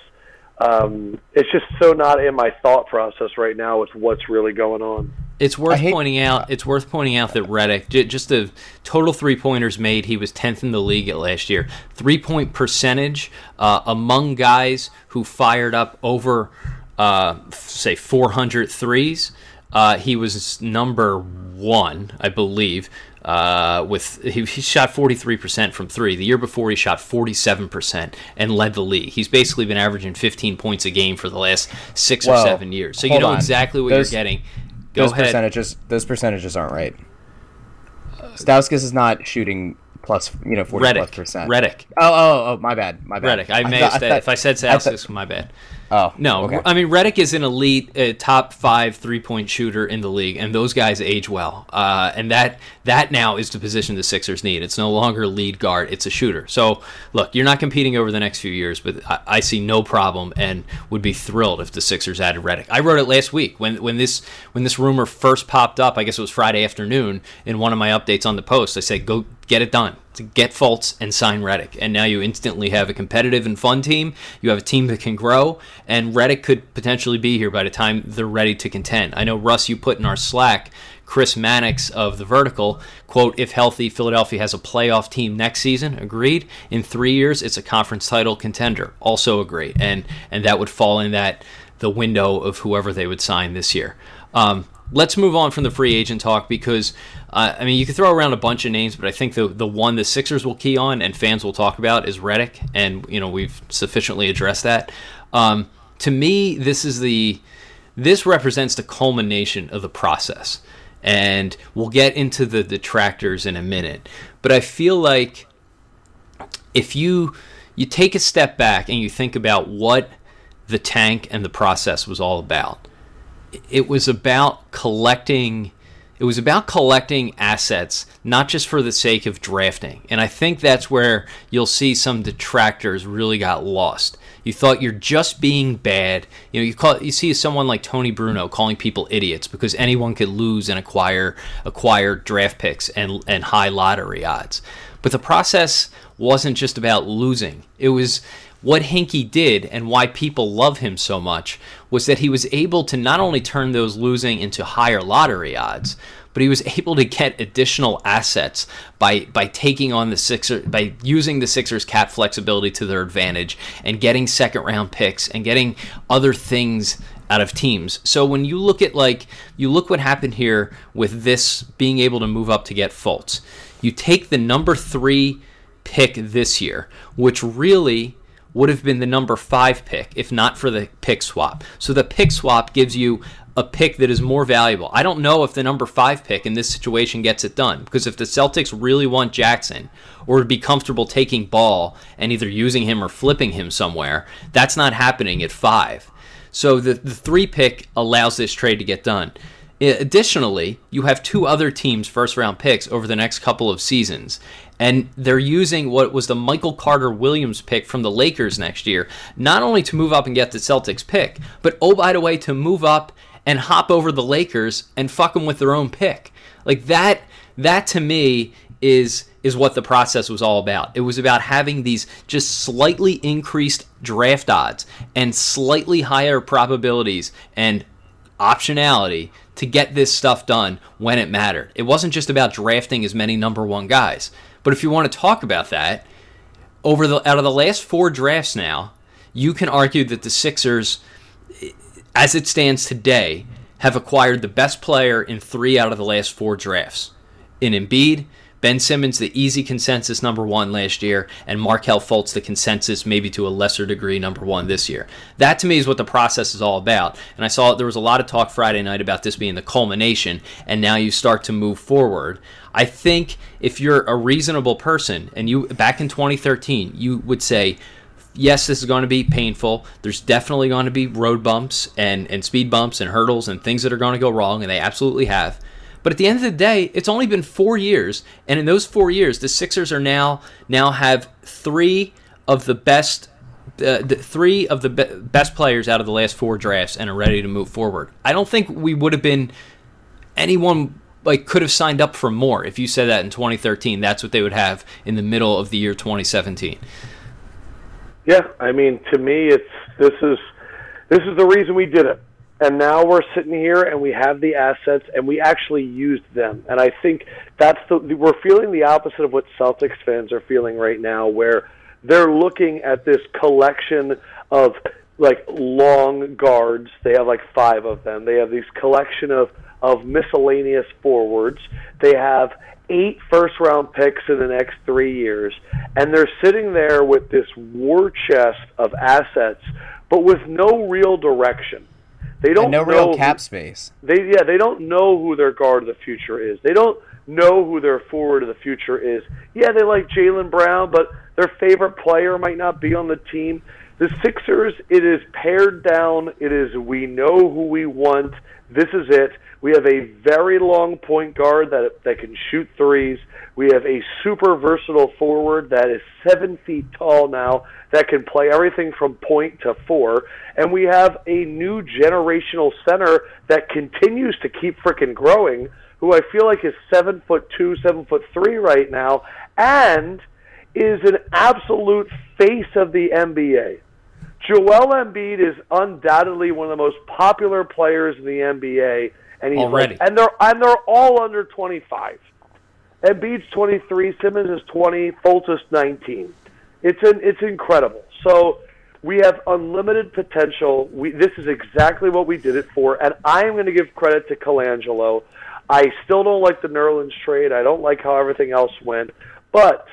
Speaker 2: um, it's just so not in my thought process right now with what's really going on.
Speaker 1: It's worth
Speaker 3: hate-
Speaker 1: pointing out. It's worth pointing out that Redick, j- just the total three pointers made, he was tenth in the league at last year. Three point percentage uh, among guys who fired up over, uh, say, 400 threes. Uh, he was number one, I believe. Uh, with he, he shot 43% from three. The year before, he shot 47% and led the league. He's basically been averaging 15 points a game for the last six or seven years. So you know
Speaker 3: on.
Speaker 1: exactly what
Speaker 3: Those-
Speaker 1: you're getting. Go
Speaker 3: those
Speaker 1: ahead.
Speaker 3: percentages those percentages aren't right. Stauskas is not shooting plus you know forty plus percent.
Speaker 1: Redick.
Speaker 3: Oh oh oh my bad my bad.
Speaker 1: Redick. I may
Speaker 3: thought-
Speaker 1: have said,
Speaker 3: thought-
Speaker 1: if I said
Speaker 3: I thought-
Speaker 1: my bad.
Speaker 3: Oh
Speaker 1: No,
Speaker 3: okay.
Speaker 1: I mean Redick is an elite uh, top five three point shooter in the league, and those guys age well. Uh, and that that now is the position the Sixers need. It's no longer lead guard; it's a shooter. So look, you're not competing over the next few years, but I, I see no problem and would be thrilled if the Sixers added Redick. I wrote it last week when when this when this rumor first popped up. I guess it was Friday afternoon in one of my updates on the post. I said, "Go get it done." To get Fultz and sign Redick, and now you instantly have a competitive and fun team. You have a team that can grow, and Redick could potentially be here by the time they're ready to contend. I know Russ, you put in our Slack, Chris Mannix of the Vertical quote: "If healthy, Philadelphia has a playoff team next season." Agreed. In three years, it's a conference title contender. Also agree, and and that would fall in that the window of whoever they would sign this year. Um, let's move on from the free agent talk because uh, I mean you could throw around a bunch of names, but I think the the one the Sixers will key on and fans will talk about is Redick, and you know we've sufficiently addressed that. Um, to me, this is the this represents the culmination of the process, and we'll get into the detractors in a minute. But I feel like if you you take a step back and you think about what the tank and the process was all about it was about collecting it was about collecting assets not just for the sake of drafting. And i think that's where you'll see some detractors really got lost. You thought you're just being bad. You know you call you see someone like tony bruno calling people idiots because anyone could lose and acquire acquire draft picks and and high lottery odds. But the process wasn't just about losing. It was what Hinkie did and why people love him so much was that he was able to not only turn those losing into higher lottery odds, but he was able to get additional assets by by taking on the Sixers by using the Sixers cap flexibility to their advantage and getting second round picks and getting other things out of teams. So when you look at like you look what happened here with this being able to move up to get Fultz. You take the number 3 pick this year, which really would have been the number five pick if not for the pick swap. So the pick swap gives you a pick that is more valuable. I don't know if the number five pick in this situation gets it done because if the Celtics really want Jackson or would be comfortable taking ball and either using him or flipping him somewhere, that's not happening at five. So the, the three pick allows this trade to get done. Additionally, you have two other teams' first round picks over the next couple of seasons, and they're using what was the Michael Carter Williams pick from the Lakers next year, not only to move up and get the Celtics pick, but oh, by the way, to move up and hop over the Lakers and fuck them with their own pick. Like that, that to me is is what the process was all about. It was about having these just slightly increased draft odds and slightly higher probabilities and optionality to get this stuff done when it mattered. It wasn't just about drafting as many number one guys. But if you want to talk about that, over the out of the last four drafts now, you can argue that the Sixers, as it stands today, have acquired the best player in three out of the last four drafts. In Embiid, Ben Simmons, the easy consensus number one last year, and Markelle Fultz, the consensus, maybe to a lesser degree, number one this year. That to me is what the process is all about. And I saw there was a lot of talk Friday night about this being the culmination, and now you start to move forward. I think if you're a reasonable person, and you back in 2013, you would say, yes, this is going to be painful. There's definitely going to be road bumps and, and speed bumps and hurdles and things that are going to go wrong, and they absolutely have. But at the end of the day, it's only been four years, and in those four years, the Sixers are now now have three of the best the, the three of the be- best players out of the last four drafts and are ready to move forward. I don't think we would have been anyone like could have signed up for more if you said that in 2013. That's what they would have in the middle of the year 2017.
Speaker 2: Yeah, I mean, to me, it's this is this is the reason we did it. And now we're sitting here and we have the assets and we actually used them. And I think that's the we're feeling the opposite of what Celtics fans are feeling right now, where they're looking at this collection of like long guards. They have like five of them. They have these collection of of miscellaneous forwards. They have eight first round picks in the next three years, and they're sitting there with this war chest of assets, but with no real direction. They don't
Speaker 3: and no
Speaker 2: know
Speaker 3: real cap space.
Speaker 2: They yeah, they don't know who their guard of the future is. They don't know who their forward of the future is. Yeah, they like Jaylen Brown, but their favorite player might not be on the team. The Sixers, it is pared down. It is we know who we want. This is it. We have a very long point guard that that can shoot threes. We have a super versatile forward that is seven feet tall now that can play everything from point to four, and we have a new generational center that continues to keep freaking growing. Who I feel like is seven foot two, seven foot three right now, and is an absolute face of the NBA. Joel Embiid is undoubtedly one of the most popular players in the NBA, and he's
Speaker 1: Already.
Speaker 2: like, and they're and they're all under 25. Embiid's 23, Simmons is 20, Fultz is 19. It's an it's incredible. So we have unlimited potential. We this is exactly what we did it for, and I am going to give credit to Colangelo. I still don't like the Nerlens trade. I don't like how everything else went, but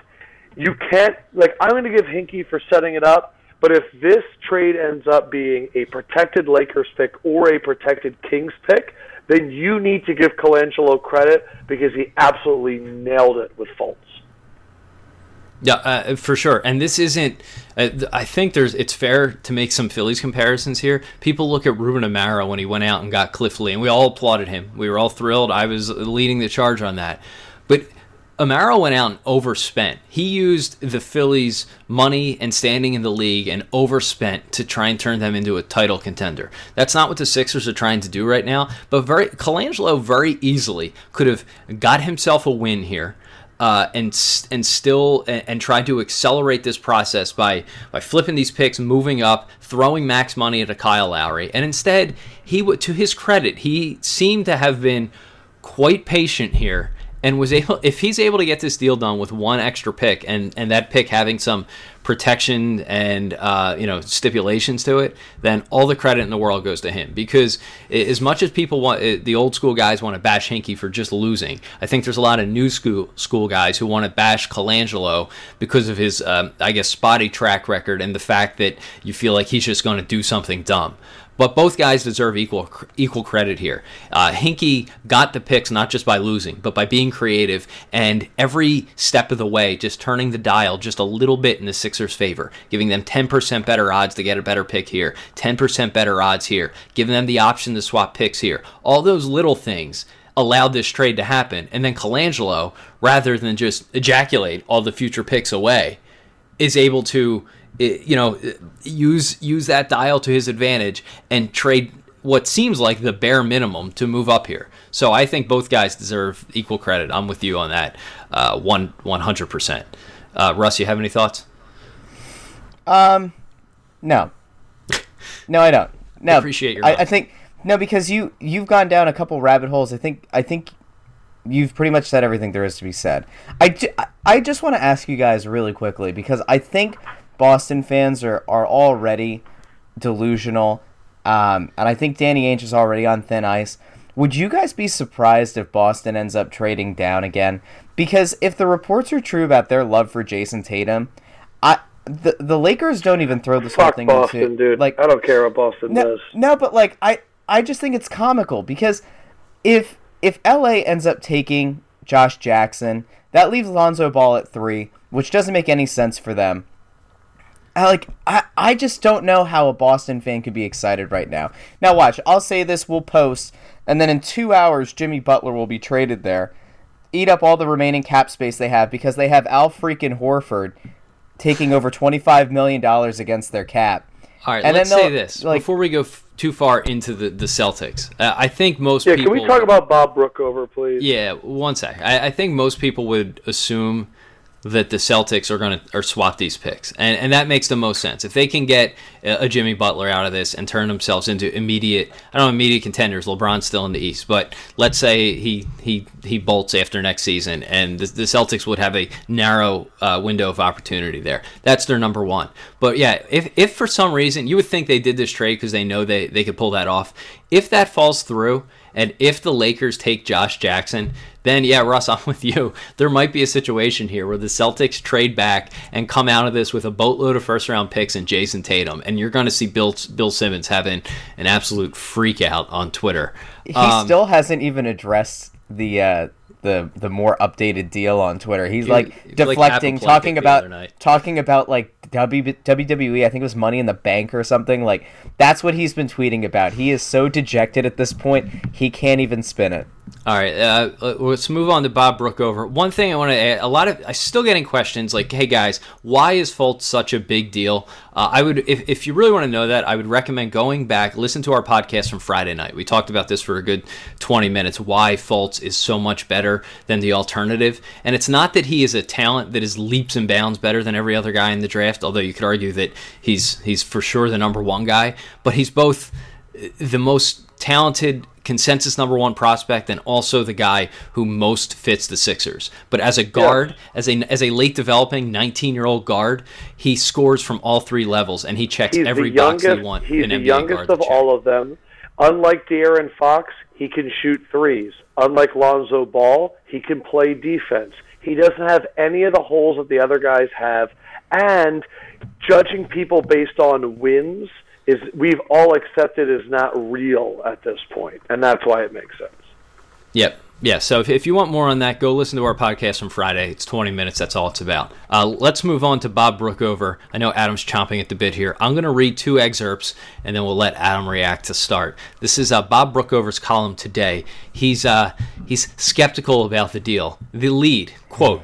Speaker 2: you can't like I'm going to give Hinkie for setting it up. But if this trade ends up being a protected Lakers pick or a protected Kings pick, then you need to give Colangelo credit because he absolutely nailed it with Fultz.
Speaker 1: Yeah, uh, for sure. And this isn't. Uh, I think there's. It's fair to make some Phillies comparisons here. People look at Ruben Amaro when he went out and got Cliff Lee, and we all applauded him. We were all thrilled. I was leading the charge on that. But Amaro went out and overspent. He used the Phillies' money and standing in the league and overspent to try and turn them into a title contender. That's not what the Sixers are trying to do right now. But very Colangelo very easily could have got himself a win here. Uh, and and still and, and tried to accelerate this process by by flipping these picks, moving up, throwing max money at a Kyle Lowry, and instead he to his credit he seemed to have been quite patient here and was able if he's able to get this deal done with one extra pick and and that pick having some protection and uh, you know stipulations to it then all the credit in the world goes to him. Because as much as people want uh, the old school guys want to bash Hinkie for just losing I think there's a lot of new school school guys who want to bash Colangelo because of his um, I guess spotty track record and the fact that you feel like he's just going to do something dumb but both guys deserve equal equal credit here. Uh, Hinkie got the picks not just by losing, but by being creative and every step of the way, just turning the dial just a little bit in the Sixers' favor, giving them 10% better odds to get a better pick here, 10% better odds here, giving them the option to swap picks here. All those little things allowed this trade to happen. And then Colangelo, rather than just ejaculate all the future picks away, is able to you know use use that dial to his advantage and trade what seems like the bare minimum to move up here. So I think both guys deserve equal credit. I'm with you on that. Uh, one one hundred percent. Uh, Russ, you have any thoughts?
Speaker 3: Um, no, no, I don't. No, I
Speaker 1: Appreciate your
Speaker 3: I. I think no because you you've gone down a couple rabbit holes. I think I think you've pretty much said everything there is to be said. I, ju- I- I just want to ask you guys really quickly because I think Boston fans are are already delusional, um, and I think Danny Ainge is already on thin ice. Would you guys be surprised if Boston ends up trading down again? Because if the reports are true about their love for Jayson Tatum, I the the Lakers don't even throw this whole thing
Speaker 2: Boston,
Speaker 3: into
Speaker 2: dude.
Speaker 3: like
Speaker 2: I don't care what Boston
Speaker 3: no,
Speaker 2: does.
Speaker 3: no, but like I, I just think it's comical because if if LA ends up taking Josh Jackson, that leaves Lonzo Ball at three, which doesn't make any sense for them. I like I, I just don't know how a Boston fan could be excited right now. Now watch, I'll say this, we'll post, and then in two hours Jimmy Butler will be traded there, eat up all the remaining cap space they have because they have Al freaking Horford taking over twenty five million dollars against their cap.
Speaker 1: All right,
Speaker 3: And
Speaker 1: let's
Speaker 3: then
Speaker 1: say this
Speaker 3: like-
Speaker 1: before we go f- too far into the, the Celtics. Uh, I think most
Speaker 2: Yeah,
Speaker 1: people.
Speaker 2: can we talk about Bob Brookover, please?
Speaker 1: Yeah, one sec. I, I think most people would assume that the Celtics are going to or swap these picks, and and that makes the most sense. If they can get a, Jimmy Butler out of this and turn themselves into immediate, I don't know, immediate contenders. LeBron's still in the East, but let's say he he he bolts after next season, and the, the Celtics would have a narrow uh, window of opportunity there. That's their number one. But yeah, if if for some reason you would think they did this trade because they know they they could pull that off, if that falls through. And if the Lakers take Josh Jackson, then yeah, Russ, [laughs] I'm with you. There might be a situation here where the Celtics trade back and come out of this with a boatload of first round picks and Jayson Tatum, and you're going to see Bill Bill Simmons having an absolute freak out on Twitter.
Speaker 3: He
Speaker 1: Um,
Speaker 3: still hasn't even addressed the uh, the the more updated deal on Twitter. He's like
Speaker 1: like
Speaker 3: deflecting,
Speaker 1: apoplectic
Speaker 3: talking about talking about like w, WWE. I think it was Money in the Bank or something. Like that's what he's been tweeting about. He is so dejected at this point. He can't even spin it.
Speaker 1: All right, uh, let's move on to Bob Brookover. One thing I want to add: a lot of I'm still getting questions like, "Hey guys, why is Fultz such a big deal?" Uh, I would, if, if you really want to know that, I would recommend going back, listen to our podcast from Friday night. We talked about this for a good 20 minutes. Why Fultz is so much better than the alternative, and it's not that he is a talent that is leaps and bounds better than every other guy in the draft. Although you could argue that he's he's for sure the number one guy, but he's both the most talented consensus number one prospect and also the guy who most fits the Sixers. But as a guard, as a as a late developing 19 year old guard, he scores from all three levels and he checks
Speaker 2: He's
Speaker 1: every
Speaker 2: the
Speaker 1: box
Speaker 2: youngest.
Speaker 1: you want
Speaker 2: he's
Speaker 1: an
Speaker 2: the
Speaker 1: NBA
Speaker 2: youngest of all of them. Unlike De'Aaron Fox, he can shoot threes. Unlike Lonzo Ball, he can play defense. He doesn't have any of the holes that the other guys have. And judging people based on wins is we've all accepted is not real at this point, and that's why it makes sense.
Speaker 1: Yep. Yeah, so if, if you want more on that, go listen to our podcast from Friday. It's 20 minutes. That's all it's about. Uh, let's move on to Bob Brookover. I know Adam's chomping at the bit here. I'm going to read two excerpts, and then we'll let Adam react to start. This is uh, Bob Brookover's column today. He's uh, he's skeptical about the deal. The lead, quote,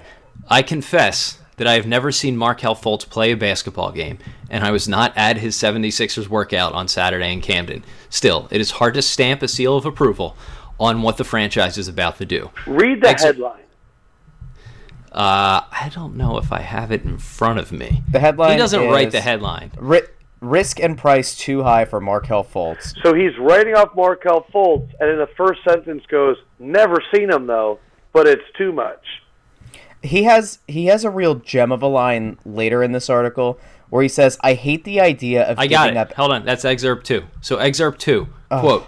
Speaker 1: I confess that I have never seen Markelle Fultz play a basketball game, and I was not at his 76ers workout on Saturday in Camden. Still, it is hard to stamp a seal of approval on what the franchise is about to do.
Speaker 2: Read the
Speaker 1: Ex-
Speaker 2: headline.
Speaker 1: Uh, I don't know if I have it in front of me.
Speaker 3: The headline
Speaker 1: He doesn't write the headline.
Speaker 3: Ri- risk and price too high for Markelle Fultz.
Speaker 2: So he's writing off Markelle Fultz, and in the first sentence goes, "Never seen him though, but it's too much."
Speaker 3: He has he has a real gem of a line later in this article where he says, "I hate the idea of
Speaker 1: I got
Speaker 3: giving
Speaker 1: it.
Speaker 3: up."
Speaker 1: Hold on. That's excerpt two. So excerpt two, quote.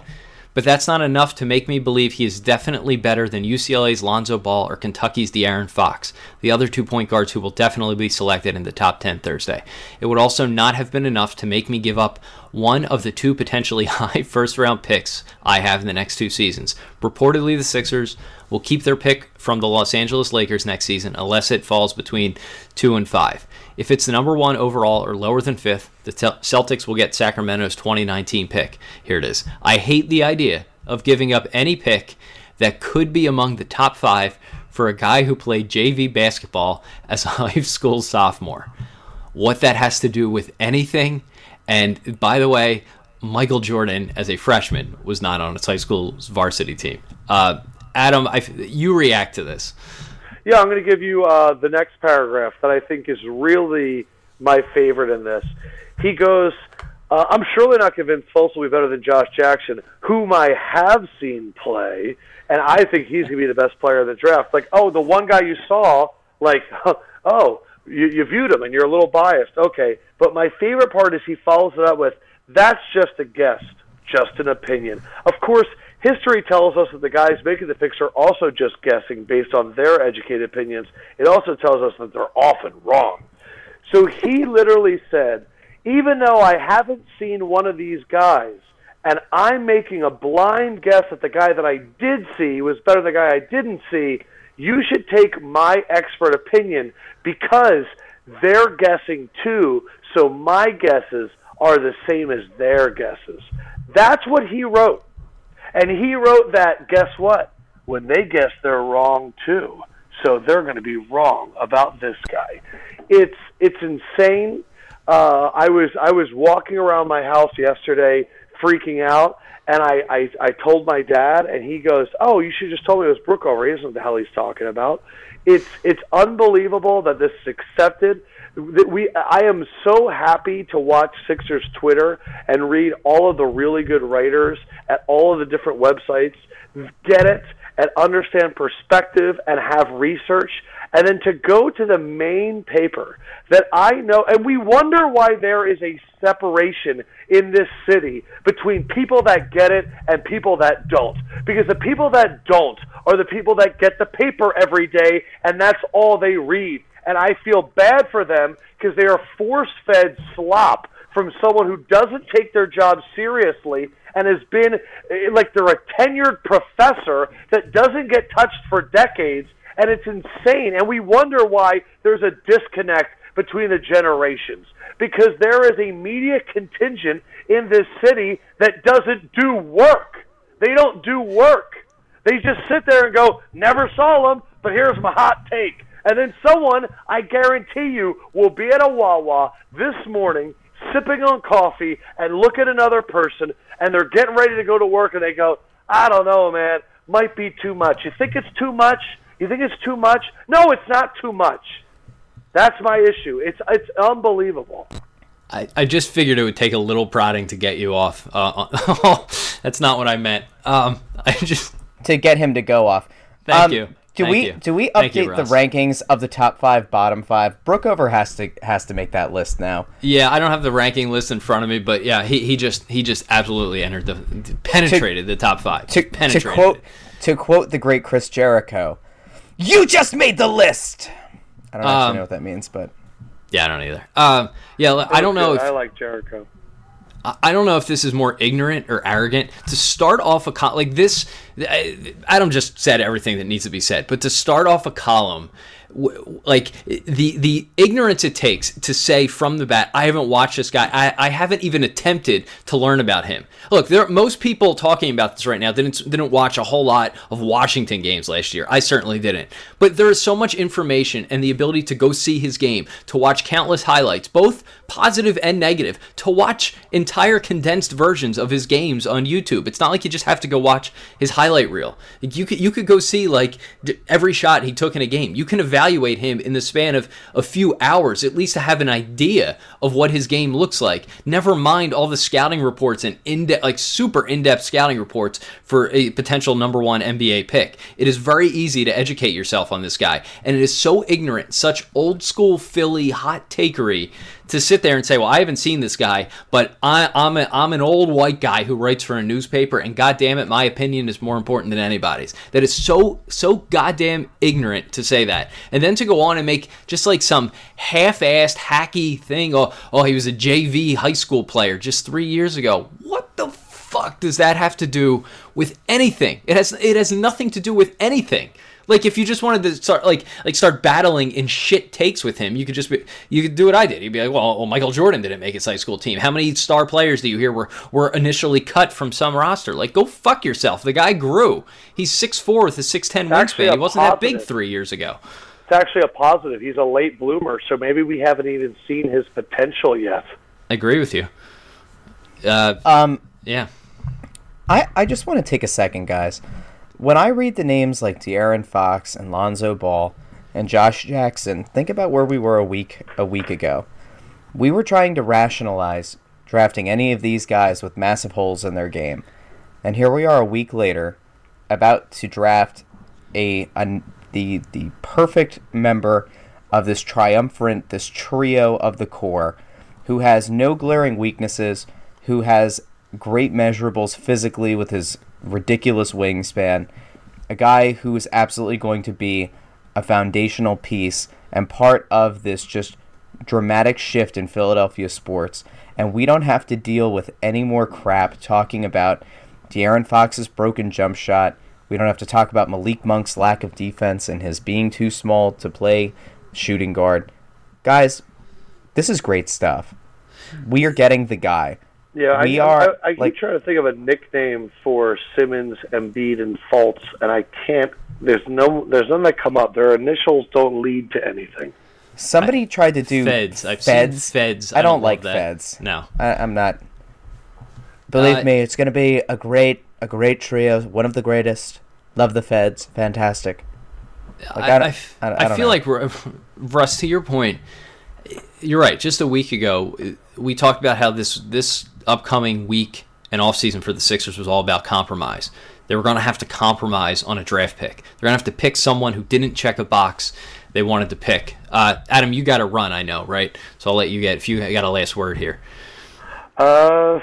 Speaker 1: But that's not enough to make me believe he is definitely better than UCLA's Lonzo Ball or Kentucky's De'Aaron Fox, the other two point guards who will definitely be selected in the top 10 Thursday. It would also not have been enough to make me give up one of the two potentially [laughs] high first round picks I have in the next two seasons. Reportedly, the Sixers will keep their pick from the Los Angeles Lakers next season unless it falls between two and five. If it's the number one overall or lower than fifth, the Celtics will get Sacramento's 2019 pick. Here it is. I hate the idea of giving up any pick that could be among the top five for a guy who played JV basketball as a [laughs] high school sophomore. What that has to do with anything, and by the way, Michael Jordan as a freshman was not on his high school's varsity team. Uh, Adam, I, you react to this.
Speaker 2: Yeah, I'm going to give you uh, the next paragraph that I think is really my favorite in this. He goes, uh, I'm surely not convinced Fultz will be better than Josh Jackson, whom I have seen play, and I think he's going to be the best player in the draft. Like, oh, the one guy you saw, like, [laughs] oh, you, you viewed him and you're a little biased. Okay. But my favorite part is he follows it up with, that's just a guess, just an opinion. Of course, history tells us that the guys making the picks are also just guessing based on their educated opinions. It also tells us that they're often wrong. So he [laughs] literally said, even though I haven't seen one of these guys, and I'm making a blind guess that the guy that I did see was better than the guy I didn't see, you should take my expert opinion because they're guessing too, so my guesses are the same as their guesses. That's what he wrote. And he wrote that, guess what? When they guess, they're wrong too. so they're going to be wrong about this guy. It's it's insane. Uh, I was I was walking around my house yesterday, freaking out, and I, I I told my dad, and he goes, "Oh, you should just told me it was Brookover. He doesn't know what the hell he's talking about." It's it's unbelievable that this is accepted. That we I am so happy to watch Sixers Twitter and read all of the really good writers at all of the different websites get it and understand perspective and have research and then to go to the main paper that I know and we wonder why there is a separation in this city between people that get it and people that don't. Because the people that don't are the people that get the paper every day and that's all they read and I feel bad for them because they are force-fed slop from someone who doesn't take their job seriously and has been eh, like they're a tenured professor that doesn't get touched for decades and it's insane. And we wonder why there's a disconnect between the generations because there is a media contingent in this city that doesn't do work. They don't do work. They just sit there and go never saw them but here's my hot take and then someone i guarantee you will be at a wawa this morning sipping on coffee and look at another person and they're getting ready to go to work and they go, I don't know, man, might be too much. You think it's too much? You think it's too much? No, it's not too much. That's my issue. It's it's unbelievable.
Speaker 1: I, I just figured it would take a little prodding to get you off. Uh, [laughs] that's not what I meant. Um, [laughs] I just
Speaker 3: to get him to go off.
Speaker 1: Thank
Speaker 3: Um,
Speaker 1: you.
Speaker 3: Do
Speaker 1: Thank
Speaker 3: we
Speaker 1: you.
Speaker 3: do we
Speaker 1: Thank you,
Speaker 3: update the rankings of the top five, bottom five? Brookover has to has to make that list now.
Speaker 1: Yeah, I don't have the ranking list in front of me, but yeah, he, he just he just absolutely entered the penetrated the top five.
Speaker 3: To, to quote to quote the great Chris Jericho, "You just made the list." I don't actually
Speaker 1: Um,
Speaker 3: know what that means, but
Speaker 1: Yeah, I don't either. Um, yeah, I don't know
Speaker 2: Good.
Speaker 1: if
Speaker 2: I like Jericho.
Speaker 1: I don't know if this is more ignorant or arrogant to start off a col- like this. I- Adam just said everything that needs to be said, but to start off a column, like the the ignorance it takes to say from the bat, I haven't watched this guy. I, I haven't even attempted to learn about him. Look, there most people talking about this right now didn't didn't watch a whole lot of Washington games last year. I certainly didn't, but there is so much information and the ability to go see his game, to watch countless highlights, both positive and negative, to watch entire condensed versions of his games on YouTube. It's not like you just have to go watch his highlight reel. You could you could go see like every shot he took in a game. You can evaluate him in the span of a few hours, at least to have an idea of what his game looks like. Never mind all the scouting reports and in like super in-depth scouting reports for a potential number one NBA pick. It is very easy to educate yourself on this guy, and it is so ignorant, such old school Philly hot takery to sit there and say, "Well, I haven't seen this guy, but I, I'm a, I'm an old white guy who writes for a newspaper, and goddamn it, my opinion is more important than anybody's." That is so so goddamn ignorant to say that, and then to go on and make just like some half-assed hacky thing. Oh, oh, he was a JV high school player just three years ago. What the fuck does that have to do with anything? It has it has nothing to do with anything. Like if you just wanted to start like like start battling in shit takes with him, you could just be you could do what I did. You'd be like, well, well, Michael Jordan didn't make his high school team. How many star players do you hear were were initially cut from some roster? Like, go fuck yourself. The guy grew. He's six four with a six ten wingspan. He wasn't that big three years ago.
Speaker 2: It's actually a positive. He's a late bloomer, so maybe we haven't even seen his potential yet.
Speaker 1: I agree with you. Uh,
Speaker 3: um,
Speaker 1: yeah.
Speaker 3: I, I just want to take a second, guys. When I read the names like De'Aaron Fox and Lonzo Ball and Josh Jackson, think about where we were a week a week ago. We were trying to rationalize drafting any of these guys with massive holes in their game, and here we are a week later, about to draft a, a the the perfect member of this triumvirate, this trio of the core, who has no glaring weaknesses, who has great measurables physically with his ridiculous wingspan, a guy who is absolutely going to be a foundational piece and part of this just dramatic shift in Philadelphia sports. And we don't have to deal with any more crap talking about De'Aaron Fox's broken jump shot. We don't have to talk about Malik Monk's lack of defense and his being too small to play shooting guard. Guys, this is great stuff. We are getting the guy.
Speaker 2: Yeah,
Speaker 3: we
Speaker 2: I,
Speaker 3: are
Speaker 2: I, I keep
Speaker 3: like
Speaker 2: trying to think of a nickname for Simmons, Embiid, and Fultz, and I can't. There's no. There's none that come up. Their initials don't lead to anything.
Speaker 3: somebody tried to do
Speaker 1: Feds. I've
Speaker 3: Feds.
Speaker 1: seen Feds.
Speaker 3: I don't
Speaker 1: love
Speaker 3: like
Speaker 1: that.
Speaker 3: Feds.
Speaker 1: No.
Speaker 3: I, I'm not. Believe
Speaker 1: Uh,
Speaker 3: me, it's gonna be a great, a great trio. One of the greatest. Love the Feds. Fantastic. Like, I
Speaker 1: I,
Speaker 3: don't-
Speaker 1: I,
Speaker 3: I
Speaker 1: f-
Speaker 3: don't- I
Speaker 1: I feel
Speaker 3: know.
Speaker 1: like [laughs] Russ, to your point, you're right. Just a week ago, we talked about how this this upcoming week and offseason for the Sixers was all about compromise. They were going to have to compromise on a draft pick. They're going to have to pick someone who didn't check a box they wanted to pick. Uh, Adam, you got to run, I know, right? So I'll let you get if you got a last word here.
Speaker 2: Uh,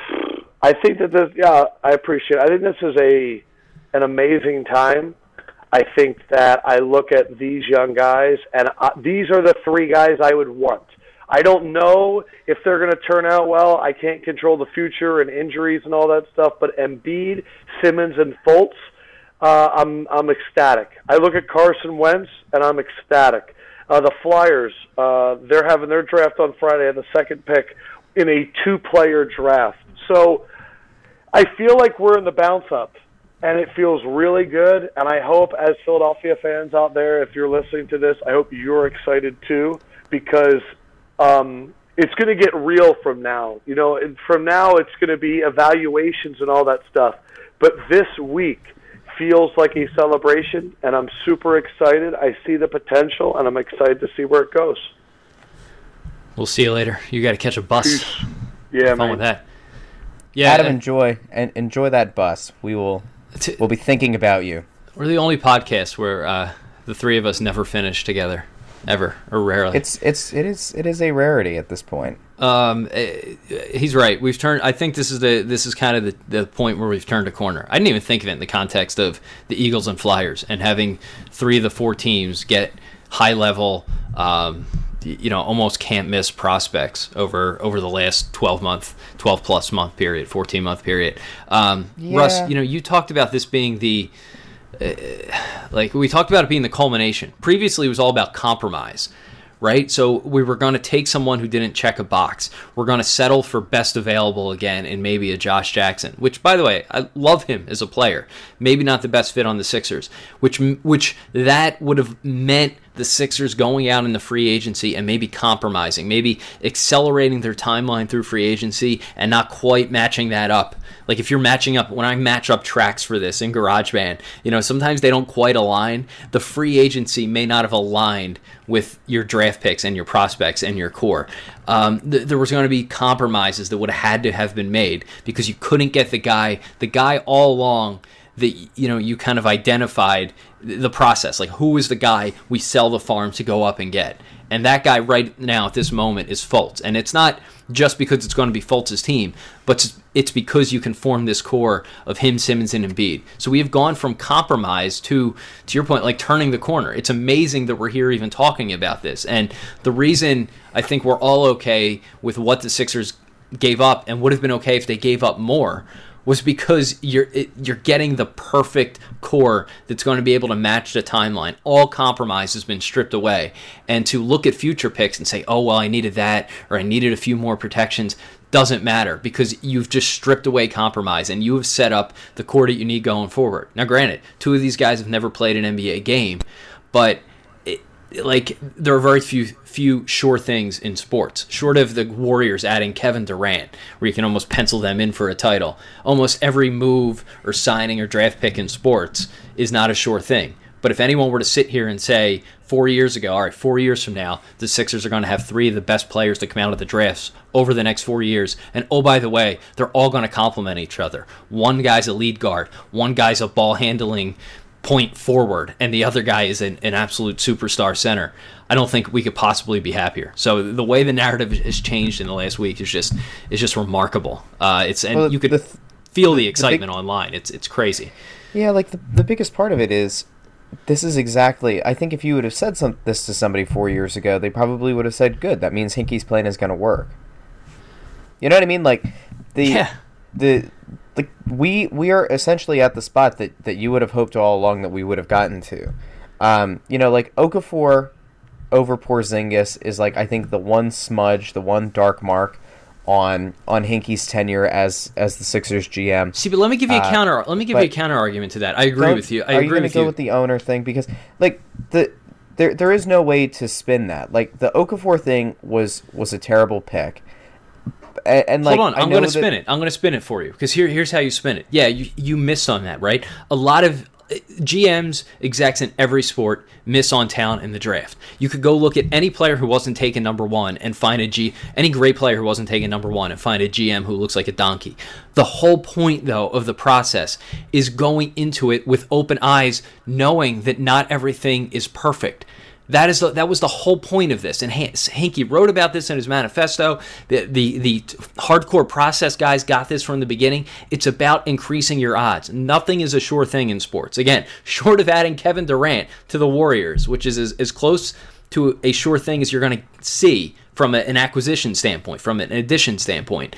Speaker 2: I think that this. Yeah, I appreciate. It. I think this is a an amazing time. I think that I look at these young guys, and uh, these are the three guys I would want. I don't know if they're going to turn out well. I can't control the future and injuries and all that stuff. But Embiid, Simmons, and Fultz, uh, I'm I'm ecstatic. I look at Carson Wentz, and I'm ecstatic. Uh, the Flyers, uh, they're having their draft on Friday, and the second pick in a two-player draft. So I feel like we're in the bounce up, and it feels really good. And I hope, as Philadelphia fans out there, if you're listening to this, I hope you're excited too, because um, it's going to get real from now. You know, and from now it's going to be evaluations and all that stuff. But this week feels like a celebration, and I'm super excited. I see the potential, and I'm excited to see where it goes.
Speaker 1: We'll see you later. You got to catch a bus.
Speaker 2: Yeah,
Speaker 1: Fun
Speaker 2: man.
Speaker 1: with that. Yeah,
Speaker 3: Adam,
Speaker 1: uh,
Speaker 3: enjoy and enjoy that bus. We will.
Speaker 1: t-
Speaker 3: We'll be thinking about you.
Speaker 1: we're the only podcast where uh, the three of us never finish together, ever or rarely.
Speaker 3: It's it's it is it is a rarity at this point.
Speaker 1: Um, eh, he's right. We've turned. I think this is the this is kind of the, the point where we've turned a corner. I didn't even think of it in the context of the Eagles and Flyers and having three of the four teams get high level, um, you know, almost can't miss prospects over over the last twelve month, twelve plus month period, fourteen month period. Um, Russ, you know, you talked about this being the like we talked about it being the culmination. Previously, it was all about compromise, right? So we were going to take someone who didn't check a box. We're going to settle for best available again, and maybe a Josh Jackson, which, by the way, I love him as a player. Maybe not the best fit on the Sixers, which which that would have meant the Sixers going out in the free agency and maybe compromising, maybe accelerating their timeline through free agency and not quite matching that up. Like if you're matching up, when I match up tracks for this in GarageBand, you know, sometimes they don't quite align. The free agency may not have aligned with your draft picks and your prospects and your core. Um, th- there was going to be compromises that would have had to have been made because you couldn't get the guy, the guy all along that you know you kind of identified the process like who is the guy we sell the farm to go up and get? And that guy right now at this moment is Fultz. And it's not just because it's going to be Fultz's team but it's- because you can form this core of him Simmons and Embiid. So we have gone from compromise to to your point like turning the corner. It's amazing that we're here even talking about this. And the reason I think we're all okay with what the Sixers gave up and would have been okay if they gave up more was because you're it, you're getting the perfect core that's going to be able to match the timeline. All compromise has been stripped away, and to look at future picks and say, "Oh well, I needed that," or "I needed a few more protections," doesn't matter because you've just stripped away compromise and you have set up the core that you need going forward. Now, granted, two of these guys have never played an NBA game, but like there are very few few sure things in sports. Short of the warriors adding kevin durant where you can almost pencil them in for a title almost every move or signing or draft pick in sports is not a sure thing. But if anyone were to sit here and say four years ago all right four years from now the sixers are going to have three of the best players to come out of the drafts over the next four years and oh by the way they're all going to complement each other. One guy's a lead guard one guy's a ball handling point forward and the other guy is an, an absolute superstar center i don't think we could possibly be happier so the way the narrative has changed in the last week is just is just remarkable uh, it's and
Speaker 3: Well,
Speaker 1: you could
Speaker 3: the th-
Speaker 1: feel the
Speaker 3: big-
Speaker 1: excitement online it's it's crazy
Speaker 3: Yeah, like the, the biggest part of it is this is exactly. I think if you would have said some, this to somebody four years ago, they probably would have said, "Good, that means Hinkie's plan is going to work." You know what I mean? Like the
Speaker 1: Yeah.
Speaker 3: the like we we are essentially at the spot that that you would have hoped all along that we would have gotten to. Um, you know, like Okafor over Porzingis is like I think the one smudge, the one dark mark on on Hinkie's tenure as as the Sixers GM.
Speaker 1: See, but let me give you a
Speaker 3: Uh,
Speaker 1: counter. Let me give you a counter argument to that. I agree with you. I
Speaker 3: are you
Speaker 1: agree
Speaker 3: gonna
Speaker 1: with
Speaker 3: go
Speaker 1: you.
Speaker 3: with the owner thing because like the there there is no way to spin that. Like the Okafor thing was was a terrible pick. And, and like
Speaker 1: Hold on, I'm going to
Speaker 3: that-
Speaker 1: spin it. I'm going to spin it for you because here, here's how you spin it. Yeah, you you miss on that, right? A lot of uh, GMs, execs in every sport miss on talent in the draft. You could go look at any player who wasn't taken number one and find a G, any great player who wasn't taken number one and find a GM who looks like a donkey. The whole point, though, of the process is going into it with open eyes, knowing that not everything is perfect. That is the, that was the whole point of this, and Han- Hinkie wrote about this in his manifesto. The, the the hardcore process guys got this from the beginning. It's about increasing your odds. Nothing is a sure thing in sports. Again, [laughs] short of adding Kevin Durant to the Warriors, which is as, as close to a sure thing as you're going to see from a, an acquisition standpoint, from an addition standpoint.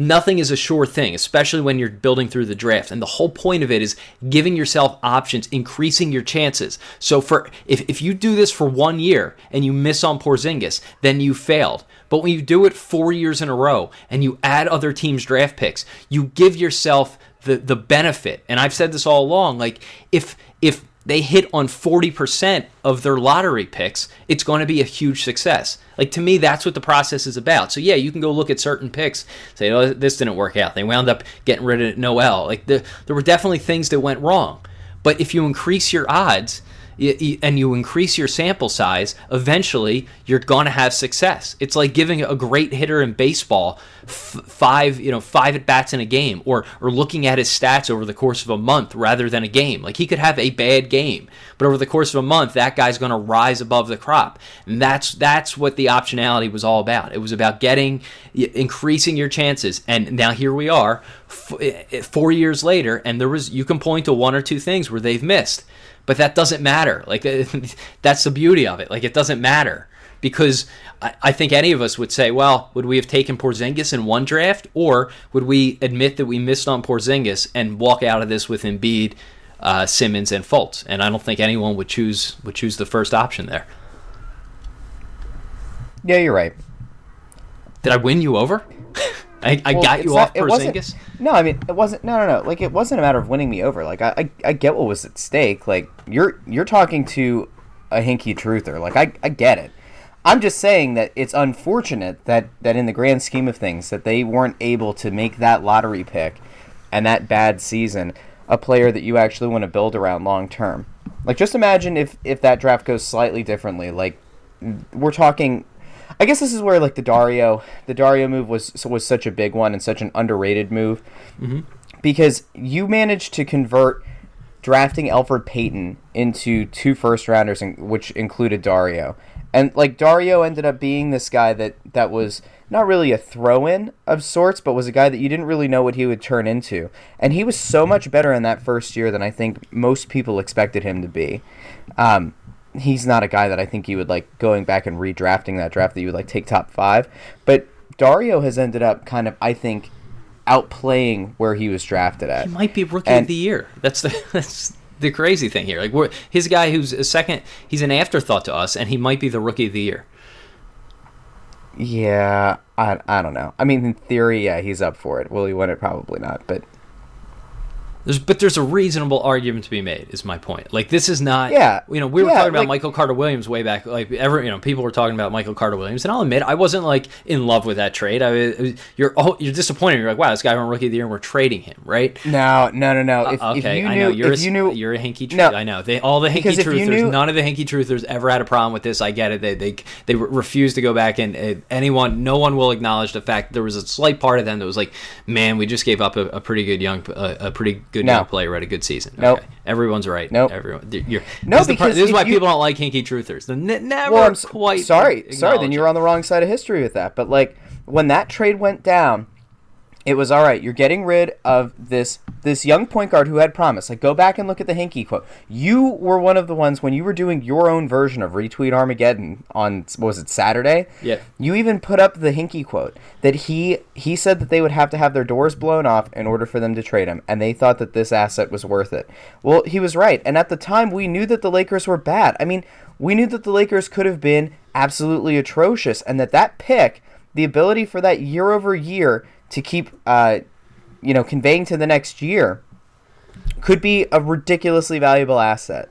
Speaker 1: Nothing is a sure thing, especially when you're building through the draft. And the whole point of it is giving yourself options, increasing your chances. So for if, if you do this for one year and you miss on Porzingis, then you failed. But when you do it four years in a row and you add other teams' draft picks, you give yourself the the benefit. And I've said this all along. Like if if they hit on 40% of their lottery picks, it's going to be a huge success. Like to me, that's what the process is about. So yeah, you can go look at certain picks, say, oh, this didn't work out. They wound up getting rid of Noel. Like the, there were definitely things that went wrong. But if you increase your odds and you increase your sample size, eventually you're going to have success. It's like giving a great hitter in baseball f- five, you know, five at bats in a game, or or looking at his stats over the course of a month rather than a game. Like he could have a bad game, but over the course of a month, that guy's going to rise above the crop, and that's that's what the optionality was all about. It was about getting, increasing your chances, and now here we are, f- eh, four years later, and there was you can point to one or two things where they've missed but that doesn't matter. Like [laughs] that's the beauty of it. Like it doesn't matter because I, I think any of us would say, well, would we have taken Porzingis in one draft, or would we admit that we missed on Porzingis and walk out of this with Embiid, uh, Simmons, and Fultz? And I don't think anyone would choose would choose the first option there.
Speaker 3: Yeah, you're right.
Speaker 1: Did I win you over? [laughs] I, I
Speaker 3: Well,
Speaker 1: got you
Speaker 3: not-
Speaker 1: off Porzingis.
Speaker 3: No, I mean it wasn't. No, no, no. Like it wasn't a matter of winning me over. Like I, I, I get what was at stake. Like you're, you're talking to a Hinkie truther. Like I, I get it. I'm just saying that it's unfortunate that that in the grand scheme of things that they weren't able to make that lottery pick and that bad season a player that you actually want to build around long term. Like just imagine if if that draft goes slightly differently. Like we're talking I guess this is where like the Dario the Dario move was was such a big one and such an underrated move because you managed to convert drafting Elfrid Payton into two first rounders, in, which included Dario. And like Dario ended up being this guy that that was not really a throw-in of sorts, but was a guy that you didn't really know what he would turn into. And he was so much better in that first year than I think most people expected him to be. Um, he's not a guy that I think you would like going back and redrafting that draft that you would like take top five. But Dario has ended up kind of, I think, outplaying where he was drafted at.
Speaker 1: He might be rookie
Speaker 3: And-
Speaker 1: of the year. That's the [laughs] that's the crazy thing here. Like we're, his guy who's a second, he's an afterthought to us, and he might be the rookie of the year.
Speaker 3: Yeah, I, I don't know. I mean, in theory, yeah, he's up for it. Will he win it? Probably not. But
Speaker 1: There's, but there's a reasonable argument to be made. Is my point. Like this is not.
Speaker 3: Yeah.
Speaker 1: You know, we were
Speaker 3: Yeah,
Speaker 1: talking about
Speaker 3: like-
Speaker 1: Michael Carter Williams way back. Like ever, you know, people were talking about Michael Carter Williams, and I'll admit I wasn't like in love with that trade. I was- you're oh, you're disappointed. You're like, wow, this guy won rookie of the year, and we're trading him, right?
Speaker 3: no, no, no, no. If,
Speaker 1: Uh,
Speaker 3: if
Speaker 1: okay,
Speaker 3: you
Speaker 1: I know you're
Speaker 3: if
Speaker 1: a,
Speaker 3: you knew,
Speaker 1: you're a Hinkie. Tr-
Speaker 3: No.
Speaker 1: I know they all the
Speaker 3: Hinkie if
Speaker 1: truthers.
Speaker 3: knew-
Speaker 1: none of the Hinkie truthers ever had a problem with this. I get it. They they they refuse to go back and uh, anyone, no one will acknowledge the fact there was a slight part of them that was like, man, we just gave up a, a pretty good young, uh, a pretty good
Speaker 3: No.
Speaker 1: young player at a good season.
Speaker 3: Nope.
Speaker 1: Okay. Everyone's right.
Speaker 3: Nope.
Speaker 1: Everyone. You're,
Speaker 3: No,
Speaker 1: this is the
Speaker 3: because
Speaker 1: this is why
Speaker 3: you-
Speaker 1: people don't like Hinkie truthers. They're ne- never
Speaker 3: well,
Speaker 1: quite.
Speaker 3: sorry, sorry. Then you're on the wrong side of history with that. But like when that trade went down, it was all right. You're getting rid of this this young point guard who had promise. Like go back and look at the Hinkie quote. You were one of the ones when you were doing your own version of retweet Armageddon on what was it Saturday?
Speaker 1: Yeah.
Speaker 3: You even put up the Hinkie quote that he he said that they would have to have their doors blown off in order for them to trade him, and they thought that this asset was worth it. Well, he was right, and at the time we knew that the Lakers were bad. I mean, we knew that the Lakers could have been absolutely atrocious, and that that pick the ability for that year over year to keep, uh, you know, conveying to the next year could be a ridiculously valuable asset.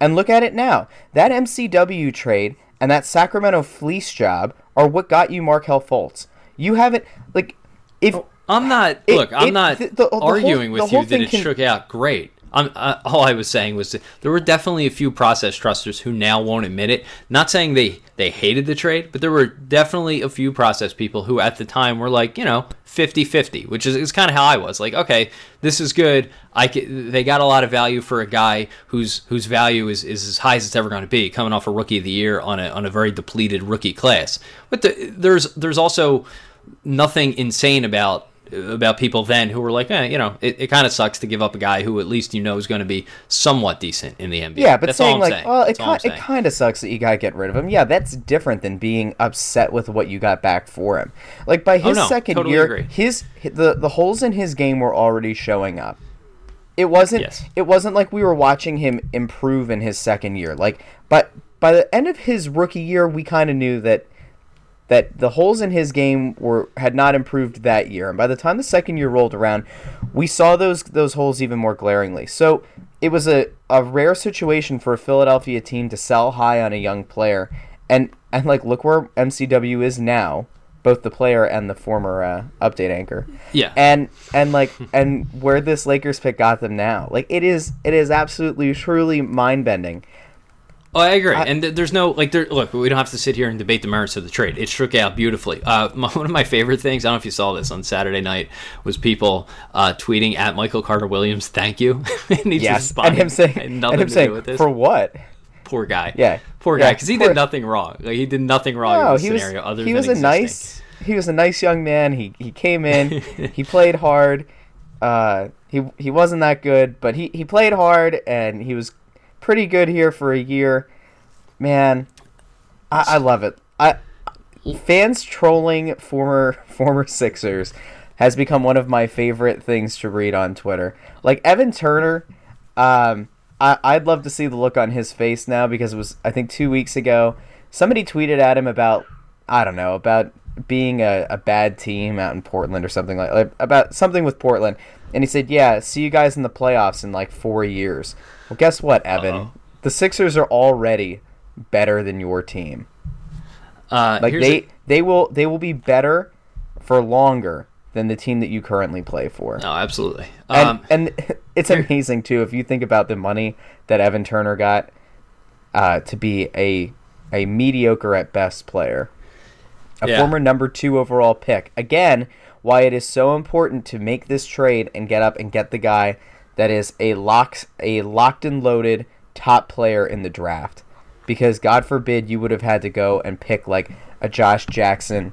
Speaker 3: And look at it now. That MCW trade and that Sacramento fleece job are what got you Markelle Fultz. You haven't like if
Speaker 1: I'm not.
Speaker 3: It-
Speaker 1: look, I'm
Speaker 3: it-
Speaker 1: not
Speaker 3: the- the- the
Speaker 1: arguing
Speaker 3: the
Speaker 1: with you that it
Speaker 3: can-
Speaker 1: shook out great. I'm, uh, all I was saying was there were definitely a few process trusters who now won't admit it. Not saying they they hated the trade, but there were definitely a few process people who at the time were like, you know, 50-50, which is, is kind of how I was. Like, okay, this is good. I they got a lot of value for a guy whose whose value is, is as high as it's ever going to be, coming off a rookie of the year on a on a very depleted rookie class. But the, there's there's also nothing insane about about people then who were like, eh, you know, it, it kind of sucks to give up a guy who at least you know is going to be somewhat decent in the NBA.
Speaker 3: Yeah, but
Speaker 1: That's
Speaker 3: saying like,
Speaker 1: saying.
Speaker 3: well, it
Speaker 1: That's I'm
Speaker 3: kind, it kind of sucks that you gotta get rid of him. Yeah, that's different than being upset with what you got back for him. Like by his
Speaker 1: Oh, no,
Speaker 3: second
Speaker 1: totally
Speaker 3: year,
Speaker 1: agree.
Speaker 3: his the the holes in his game were already showing up. It wasn't.
Speaker 1: Yes.
Speaker 3: It wasn't like we were watching him improve in his second year. Like, but by the end of his rookie year, we kind of knew that that the holes in his game were had not improved that year, and by the time the second year rolled around, we saw those those holes even more glaringly. So it was a, a rare situation for a Philadelphia team to sell high on a young player, and and like look where MCW is now, both the player and the former uh, update anchor.
Speaker 1: Yeah.
Speaker 3: and and like [laughs] and where this Lakers pick got them now, like it is it is absolutely truly mind bending.
Speaker 1: Oh, I agree. and th- there's no like there. Look, we don't have to sit here and debate the merits of the trade. It shook out beautifully. Uh, [laughs] my, one of my favorite things. I don't know if you saw this on Saturday night. Was people uh, tweeting at Michael Carter Williams, "Thank you," [laughs] and
Speaker 3: Yes, and him saying and
Speaker 1: nothing
Speaker 3: him saying
Speaker 1: this.
Speaker 3: for what?
Speaker 1: poor guy.
Speaker 3: Yeah.
Speaker 1: poor
Speaker 3: Yeah,
Speaker 1: guy, because he
Speaker 3: poor-
Speaker 1: did nothing wrong. Like he did nothing wrong
Speaker 3: No,
Speaker 1: in
Speaker 3: he
Speaker 1: the
Speaker 3: was
Speaker 1: scenario other
Speaker 3: he
Speaker 1: than
Speaker 3: was a
Speaker 1: existing.
Speaker 3: nice he was a nice young man. He he came in, he [laughs] played hard. Uh, he he wasn't that good, but he he played hard and he was pretty good here for a year. Man, I, I love it. I fans trolling former [laughs] former Sixers has become one of my favorite things to read on Twitter. Like Evan Turner, um, I, I'd love to see the look on his face now because it was I think two weeks ago somebody tweeted at him about I don't know about being a, a bad team out in Portland or something like, like about something with Portland, and he said, "Yeah, see you guys in the playoffs in like four years." Well, guess what, Evan?
Speaker 1: Uh-oh.
Speaker 3: The Sixers are already better than your team.
Speaker 1: Uh,
Speaker 3: Like they
Speaker 1: a-
Speaker 3: they will they will be better for longer than the team that you currently play for.
Speaker 1: no, absolutely.
Speaker 3: And,
Speaker 1: Um,
Speaker 3: and [laughs] it's amazing too if you think about the money that Evan Turner got uh, to be a a mediocre at best player, a
Speaker 1: Yeah.
Speaker 3: former number two overall pick. Again, why it is so important to make this trade and get up and get the guy that is a locked a locked and loaded top player in the draft. Because God forbid you would have had to go and pick like a Josh Jackson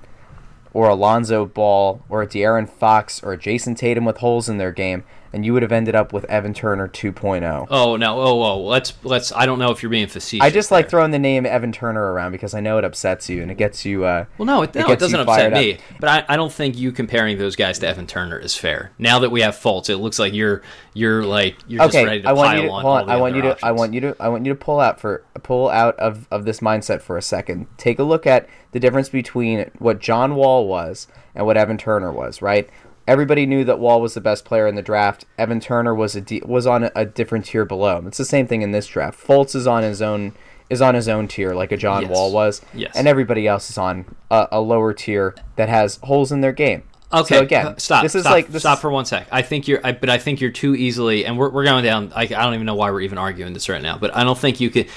Speaker 3: or Alonzo Ball or a De'Aaron Fox or a Jayson Tatum with holes in their game, and you would have ended up with Evan Turner 2.0.
Speaker 1: oh no! Oh, oh, let's let's. I don't know if you're being facetious.
Speaker 3: I just like throwing the name Evan Turner around because I know it upsets you and it gets you. Uh,
Speaker 1: Well, no, it, no, it doesn't upset me.
Speaker 3: up.
Speaker 1: But I, I don't think you comparing those guys to Evan Turner is fair. Now that we have Fultz, it looks like you're you're like you're just ready
Speaker 3: Okay,
Speaker 1: to
Speaker 3: I want you to
Speaker 1: on.
Speaker 3: on.
Speaker 1: the
Speaker 3: I want you to. I want you to. I want you to pull out for pull out of of this mindset for a second. Take a look at the difference between what John Wall was and what Evan Turner was. Right. Everybody knew that Wall was the best player in the draft. Evan Turner was a d- was on a, different tier below. It's the same thing in this draft. Fultz is on his own is on his own tier like a John
Speaker 1: Yes.
Speaker 3: Wall was.
Speaker 1: Yes.
Speaker 3: And everybody else is on a, a lower tier that has holes in their game.
Speaker 1: Okay,
Speaker 3: So again,
Speaker 1: uh, stop.
Speaker 3: This is
Speaker 1: stop,
Speaker 3: like this
Speaker 1: stop for one sec. I think you're, I, but I think you're too easily, and we're, we're going down. I, I don't even know why we're even arguing this right now. But I don't think you could,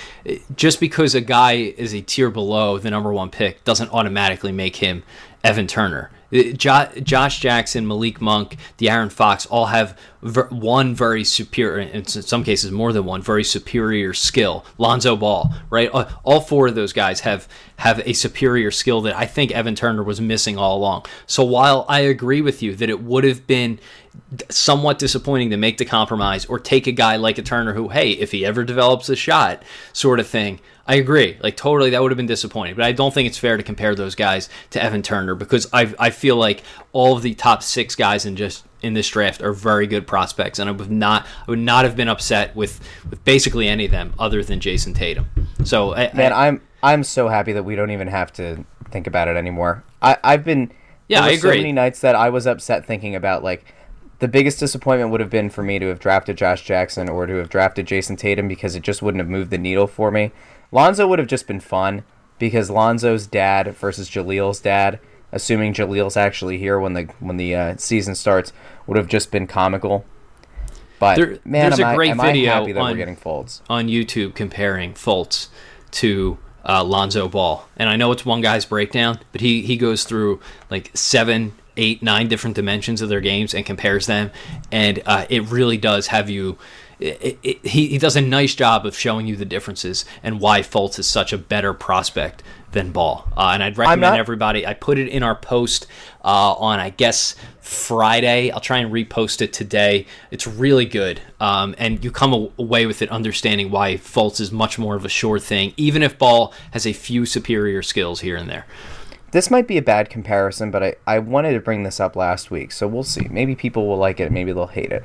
Speaker 1: just because a guy is a tier below the number one pick, doesn't automatically make him Evan Turner. Uh, Jo- Josh Jackson, Malik Monk, the De'Aaron Fox all have one very superior, in some cases more than one, very superior skill. Lonzo Ball, right? Uh, All four of those guys have have a superior skill that I think Evan Turner was missing all along. So while I agree with you that it would have been somewhat disappointing to make the compromise or take a guy like a Turner who, hey, if he ever develops a shot, sort of thing. I agree. Like totally, that would have been disappointing. But I don't think it's fair to compare those guys to Evan Turner because I I feel like all of the top six guys in just in this draft are very good prospects, and I would not I would not have been upset with with basically any of them other than Jayson Tatum. So I,
Speaker 3: Man,
Speaker 1: I,
Speaker 3: I'm I'm so happy that we don't even have to think about it anymore. I I've been
Speaker 1: yeah I agree.
Speaker 3: So many nights that I was upset thinking about like the biggest disappointment would have been for me to have drafted Josh Jackson or to have drafted Jayson Tatum because it just wouldn't have moved the needle for me. Lonzo would have just been fun because Lonzo's dad versus Jahlil's dad, assuming Jahlil's actually here when the when the uh, season starts, would have just been comical. But there, man, there's a great I, video happy that on, we're getting Fultz
Speaker 1: on YouTube comparing Fultz to uh, Lonzo Ball, and I know it's one guy's breakdown, but he he goes through like seven, eight, nine different dimensions of their games and compares them, and uh, it really does have you. It, it, he, he does a nice job of showing you the differences and why Fultz is such a better prospect than Ball. Uh, and I'd recommend not- everybody. I put it in our post uh, on I guess Friday. I'll try and repost it today. It's really good, um, and you come away with it understanding why Fultz is much more of a sure thing, even if Ball has a few superior skills here and there.
Speaker 3: This might be a bad comparison, but I, I wanted to bring this up last week, so we'll see. Maybe people will like it, maybe they'll hate it.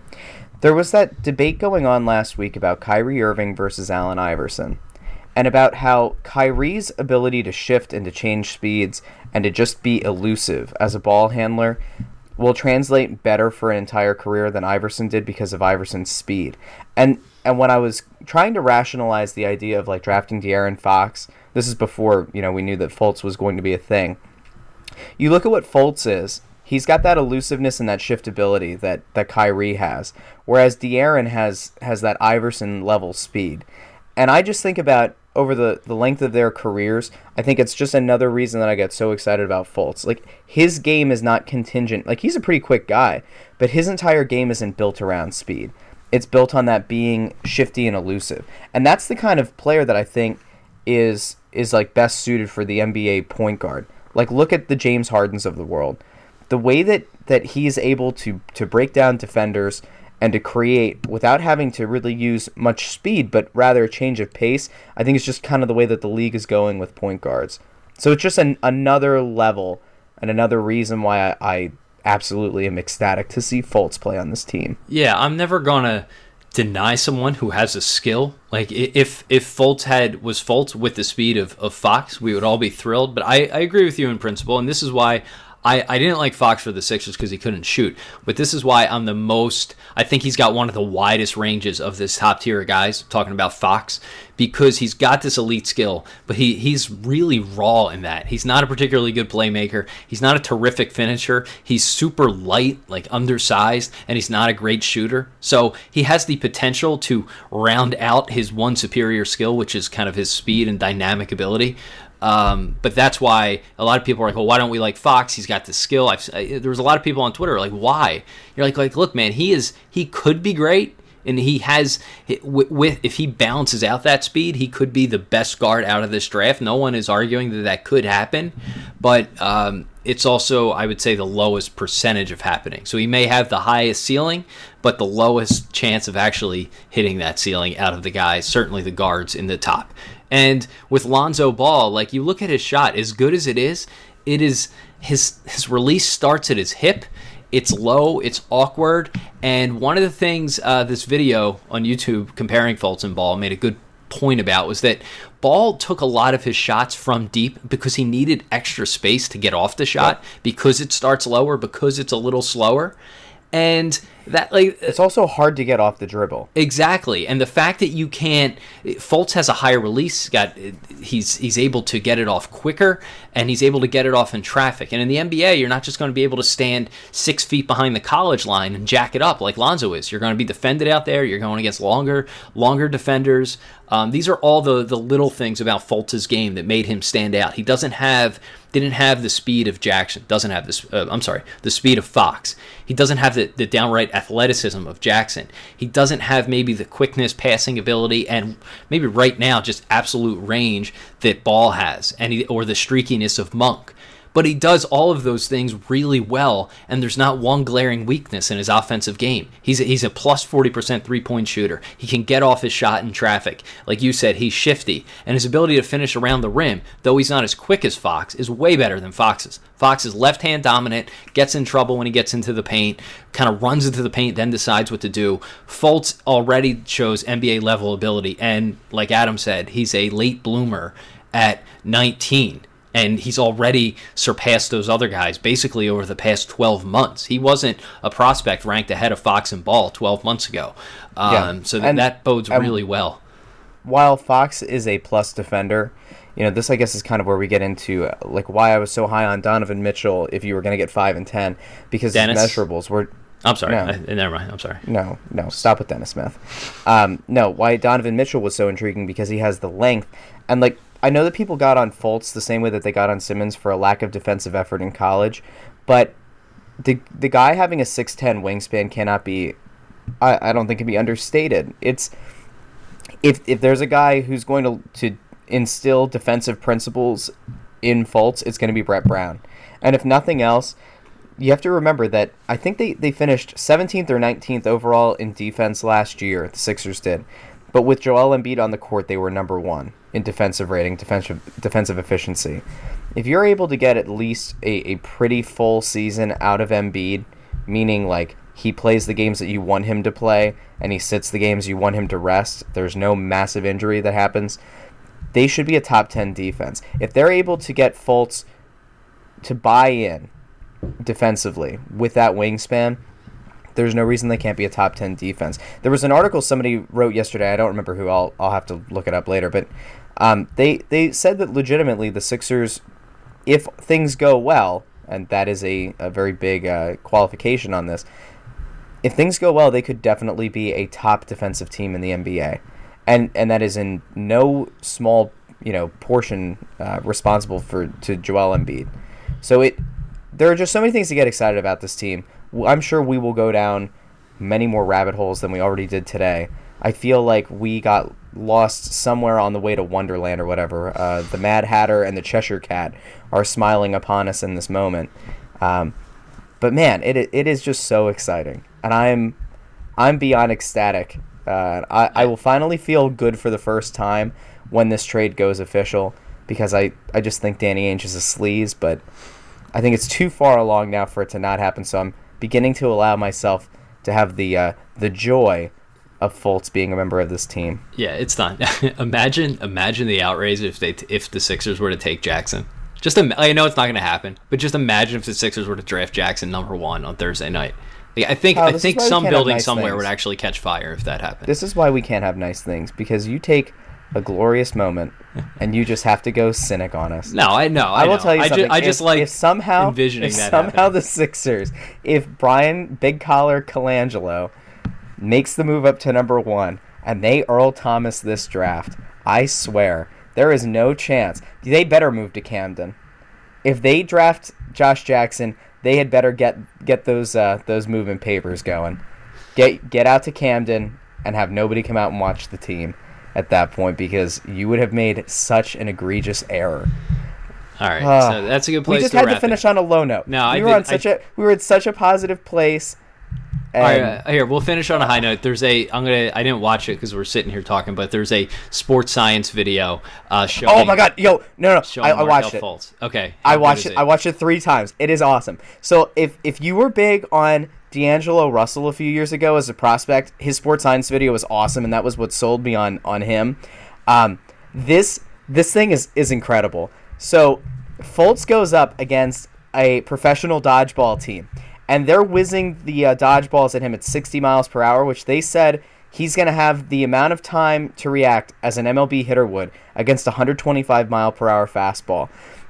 Speaker 3: There was that debate going on last week about Kyrie Irving versus Allen Iverson, and about how Kyrie's ability to shift and to change speeds and to just be elusive as a ball handler will translate better for an entire career than Iverson did because of Iverson's speed. And and when I was trying to rationalize the idea of like drafting De'Aaron Fox this is before you know we knew that Fultz was going to be a thing. You look at what Fultz is. He's got that elusiveness and that shiftability that that Kyrie has, whereas De'Aaron has has that Iverson level speed. And I just think about over the, the length of their careers, I think it's just another reason that I get so excited about Fultz. Like his game is not contingent. Like he's a pretty quick guy, but his entire game isn't built around speed. It's built on that being shifty and elusive. And that's the kind of player that I think is is like best suited for the NBA point guard. Like look at the James Hardens of the world. The way that that he's able to to break down defenders and to create without having to really use much speed, but rather a change of pace, I think it's just kind of the way that the league is going with point guards. So it's just an, another level and another reason why I, I absolutely am ecstatic to see Fultz play on this team.
Speaker 1: Yeah, I'm never gonna deny someone who has a skill. Like if if Fultz had was Fultz with the speed of, of Fox, we would all be thrilled. But I, I agree with you in principle, and this is why I, I didn't like Fox for the Sixers because he couldn't shoot. But this is why I'm the most. I think he's got one of the widest ranges of this top tier guys. Talking about Fox because he's got this elite skill, but he he's really raw in that. He's not a particularly good playmaker. He's not a terrific finisher. He's super light, like undersized, and he's not a great shooter. So he has the potential to round out his one superior skill, which is kind of his speed and dynamic ability. Um, but that's why a lot of people are like, well, why don't we like Fox? He's got the skill. I've, I, there was a lot of people on Twitter like, why? You're like, like, look, man, he is he could be great, and he has with, if he balances out that speed, he could be the best guard out of this draft. No one is arguing that that could happen, but um, it's also I would say the lowest percentage of happening. So he may have the highest ceiling, but the lowest chance of actually hitting that ceiling out of the guys, certainly the guards in the top. And with Lonzo Ball, like you look at his shot, as good as it is, it is his his release starts at his hip. It's low, it's awkward, and one of the things uh, this video on YouTube comparing Fultz and Ball made a good point about was that Ball took a lot of his shots from deep because he needed extra space to get off the shot because it starts lower, because it's a little slower. And that like
Speaker 3: it's also hard to get off the dribble.
Speaker 1: Exactly, and the fact that you can't, Fultz has a higher release. Got he's he's able to get it off quicker, and he's able to get it off in traffic. And in the NBA, you're not just going to be able to stand six feet behind the college line and jack it up like Lonzo is. You're going to be defended out there. You're going against longer longer defenders. Um, these are all the the little things about Fultz's game that made him stand out. He doesn't have didn't have the speed of Jackson. Doesn't have this. Uh, I'm sorry, the speed of Fox. He doesn't have the, the downright athleticism of Jackson. He doesn't have maybe the quickness, passing ability, and maybe right now just absolute range that Ball has, and he, or the streakiness of Monk but he does all of those things really well, and there's not one glaring weakness in his offensive game. He's a, he's a plus 40% three point shooter. He can get off his shot in traffic. Like you said, he's shifty, and his ability to finish around the rim, though he's not as quick as Fox, is way better than Fox's. Fox is left hand dominant, gets in trouble when he gets into the paint, kind of runs into the paint, then decides what to do. Fultz already shows NBA level ability, and like Adam said, he's a late bloomer at 19 and he's already surpassed those other guys basically over the past 12 months. He wasn't a prospect ranked ahead of Fox and Ball 12 months ago. Um,
Speaker 3: Yeah.
Speaker 1: So
Speaker 3: And-
Speaker 1: that bodes
Speaker 3: and-
Speaker 1: really well.
Speaker 3: while Fox is a plus defender, you know, this I guess is kind of where we get into uh, like why I was so high on Donovan Mitchell if you were going to get 5 and 10 because
Speaker 1: Dennis?
Speaker 3: his measurables were
Speaker 1: I'm sorry.
Speaker 3: No.
Speaker 1: I, never mind. I'm sorry.
Speaker 3: no, no, stop with Dennis Smith. Um, no, why Donovan Mitchell was so intriguing because he has the length and like I know that people got on Fultz the same way that they got on Simmons for a lack of defensive effort in college, but the the guy having a 6'10 wingspan cannot be I, I don't think can be understated. It's if if there's a guy who's going to to instill defensive principles in Fultz, it's going to be Brett Brown. And if nothing else, you have to remember that I think they, they finished 17th or 19th overall in defense last year. The Sixers did, but with Joel Embiid on the court, they were number one in defensive rating, defensive defensive efficiency. If you're able to get at least a, a pretty full season out of Embiid, meaning like he plays the games that you want him to play and he sits the games you want him to rest, there's no massive injury that happens. They should be a top 10 defense. If they're able to get Fultz to buy in defensively with that wingspan, there's no reason they can't be a top 10 defense. There was an article somebody wrote yesterday, I don't remember who, I'll, I'll have to look it up later, but um, they, they said that legitimately the Sixers, if things go well, and that is a, a very big uh, qualification on this, if things go well, they could definitely be a top defensive team in the NBA, and and that is in no small you know portion uh, responsible for to Joel Embiid. So it there are just so many things to get excited about this team. I'm sure we will go down many more rabbit holes than we already did today. I feel like we got lost somewhere on the way to Wonderland or whatever. Uh, the Mad Hatter and the Cheshire Cat are smiling upon us in this moment. Um, but man, it it is just so exciting, and I'm I'm beyond ecstatic. Uh, I I will finally feel good for the first time when this trade goes official because I I just think Danny Ainge is a sleaze, but I think it's too far along now for it to not happen. So I'm beginning to allow myself to have the uh, the joy of Fultz being a member of this team.
Speaker 1: Yeah, it's not. [laughs] imagine, imagine the outrage if they if the Sixers were to take Jackson. Just im- I know it's not going to happen, but just imagine if the Sixers were to draft Jackson number one on Thursday night. Like, I think
Speaker 3: Oh,
Speaker 1: I think some building
Speaker 3: nice
Speaker 1: somewhere
Speaker 3: things.
Speaker 1: would actually catch fire if that happened.
Speaker 3: This is why we can't have nice things because you take a glorious moment and you just have to go cynic on us.
Speaker 1: no, I know. I,
Speaker 3: I will
Speaker 1: know.
Speaker 3: tell you
Speaker 1: I,
Speaker 3: something.
Speaker 1: ju- I just
Speaker 3: if,
Speaker 1: like
Speaker 3: if somehow
Speaker 1: envisioning
Speaker 3: if
Speaker 1: that
Speaker 3: somehow
Speaker 1: happening.
Speaker 3: the Sixers, if Bryan Big Collar Colangelo makes the move up to number one and they Earl Thomas this draft, I swear there is no chance. They better move to Camden. If they draft Josh Jackson, they had better get get those uh, those moving papers going. Get get out to Camden and have nobody come out and watch the team at that point because you would have made such an egregious error.
Speaker 1: all right.
Speaker 3: Ah.
Speaker 1: so that's a good place.
Speaker 3: We just
Speaker 1: to
Speaker 3: had to finish
Speaker 1: it.
Speaker 3: on a low note.
Speaker 1: No, I
Speaker 3: we were
Speaker 1: did-
Speaker 3: on such a we were in such a positive place.
Speaker 1: All
Speaker 3: And
Speaker 1: right, uh, here we'll finish on a high note. There's a I'm gonna I didn't watch it because we're sitting here talking, but there's a sports science video uh, showing.
Speaker 3: oh my god, yo, no, no, I, I watched it.
Speaker 1: Fultz. Okay,
Speaker 3: I watched
Speaker 1: is
Speaker 3: it. I watched it three times. It is awesome. So if if you were big on D'Angelo Russell a few years ago as a prospect, his sports science video was awesome, and that was what sold me on on him. Um, this this thing is is incredible. So Fultz goes up against a professional dodgeball team, and they're whizzing the uh, dodgeballs at him at 60 miles per hour, which they said he's going to have the amount of time to react as an MLB hitter would against a 125 mile per hour fastball.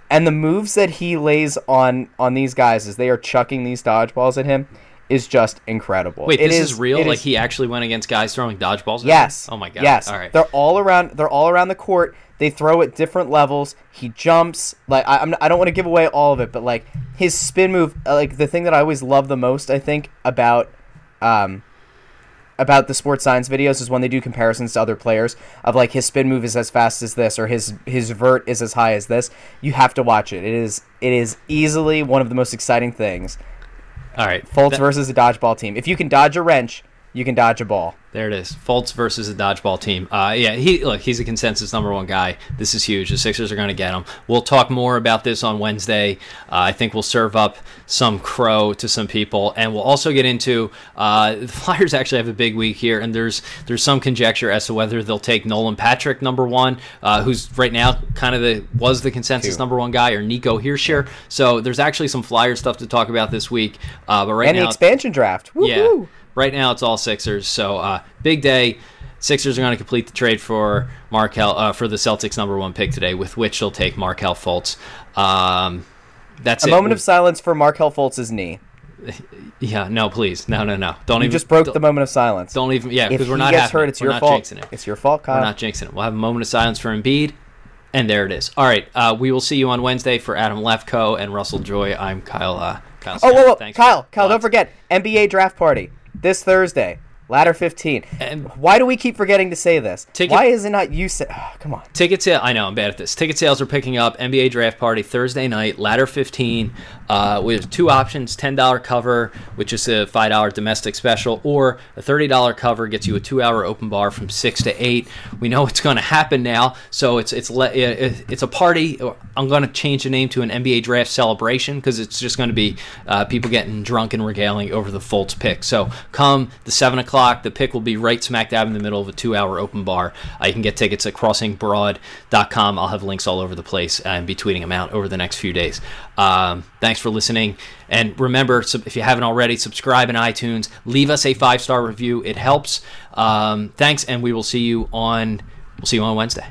Speaker 3: And the moves that he lays on on these guys as they are chucking these dodgeballs at him is just incredible.
Speaker 1: Wait,
Speaker 3: It
Speaker 1: this is, real? Like
Speaker 3: is-
Speaker 1: he actually went against guys throwing dodgeballs? at him?
Speaker 3: Yes.
Speaker 1: Oh my god.
Speaker 3: Yes.
Speaker 1: All right.
Speaker 3: They're all around. They're all around the court. They throw at different levels. He jumps. Like I, I'm, I don't want to give away all of it, but like his spin move, uh, like the thing that I always love the most, I think about, um, about the sports science videos is when they do comparisons to other players of like his spin move is as fast as this or his his vert is as high as this. You have to watch it. It is it is easily one of the most exciting things.
Speaker 1: All right.
Speaker 3: Fultz
Speaker 1: That-
Speaker 3: versus a dodgeball team. If you can dodge a wrench, you can dodge a ball.
Speaker 1: There it is. Fultz versus a dodgeball team. Uh, yeah, he look. He's a consensus number one guy. This is huge. The Sixers are going to get him. We'll talk more about this on Wednesday. Uh, I think we'll serve up some crow to some people, and we'll also get into uh, the [laughs] Flyers. Actually, have a big week here, and there's there's some conjecture as to whether they'll take Nolan Patrick number one, uh, who's right now kind of the was the consensus
Speaker 3: Two.
Speaker 1: number one guy, or Nico Hischier. So there's actually some Flyer stuff to talk about this week. Uh, but right
Speaker 3: and
Speaker 1: now,
Speaker 3: the expansion draft.
Speaker 1: yeah. Right now, it's all Sixers. So uh, big day. Sixers are going to complete the trade for Markelle uh, for the Celtics number one pick today, with which they'll take Markelle Fultz. Um, that's
Speaker 3: A
Speaker 1: it.
Speaker 3: moment of silence for Markelle Fultz's knee. [laughs]
Speaker 1: yeah. No, please, no, no, no. Don't
Speaker 3: You
Speaker 1: even
Speaker 3: just broke the moment of silence.
Speaker 1: Don't even. Yeah, because we're not
Speaker 3: gets hurt, it's
Speaker 1: We're
Speaker 3: your
Speaker 1: not
Speaker 3: fault.
Speaker 1: jinxing it.
Speaker 3: It's your fault, Kyle.
Speaker 1: We're not jinxing it. We'll have a moment of silence for Embiid, and there it is. All right. Uh, we will see you on Wednesday for Adam Lefko and Russell Joy. I'm Kyle. Uh, Kyle.
Speaker 3: Oh, whoa, whoa. Kyle, Kyle, don't forget NBA draft party this Thursday, ladder 15.
Speaker 1: And-
Speaker 3: Why do we keep forgetting to say this?
Speaker 1: Ticket-
Speaker 3: Why is it not you say? Oh, [sighs] come on.
Speaker 1: Ticket sale. I know I'm bad at this. Ticket sales are picking up. NBA draft party Thursday night, ladder 15, uh, with two options: ten dollar cover, which is a five dollar domestic special, or a thirty dollar cover gets you a two hour open bar from six to eight. We know it's going to happen now, so it's it's le- it's a party. I'm going to change the name to an NBA draft celebration because it's just going to be uh, people getting drunk and regaling over the Fultz pick. So come the seven o'clock, the pick will be right smack dab in the middle of a two hour open bar. Uh, you can get tickets at crossingbroad.com. I'll have links all over the place and be tweeting them out over the next few days. Um, thanks for listening. And remember, if you haven't already, subscribe in iTunes. Leave us a five star review. It helps. Um, thanks, and we will see you on. We'll see you on Wednesday.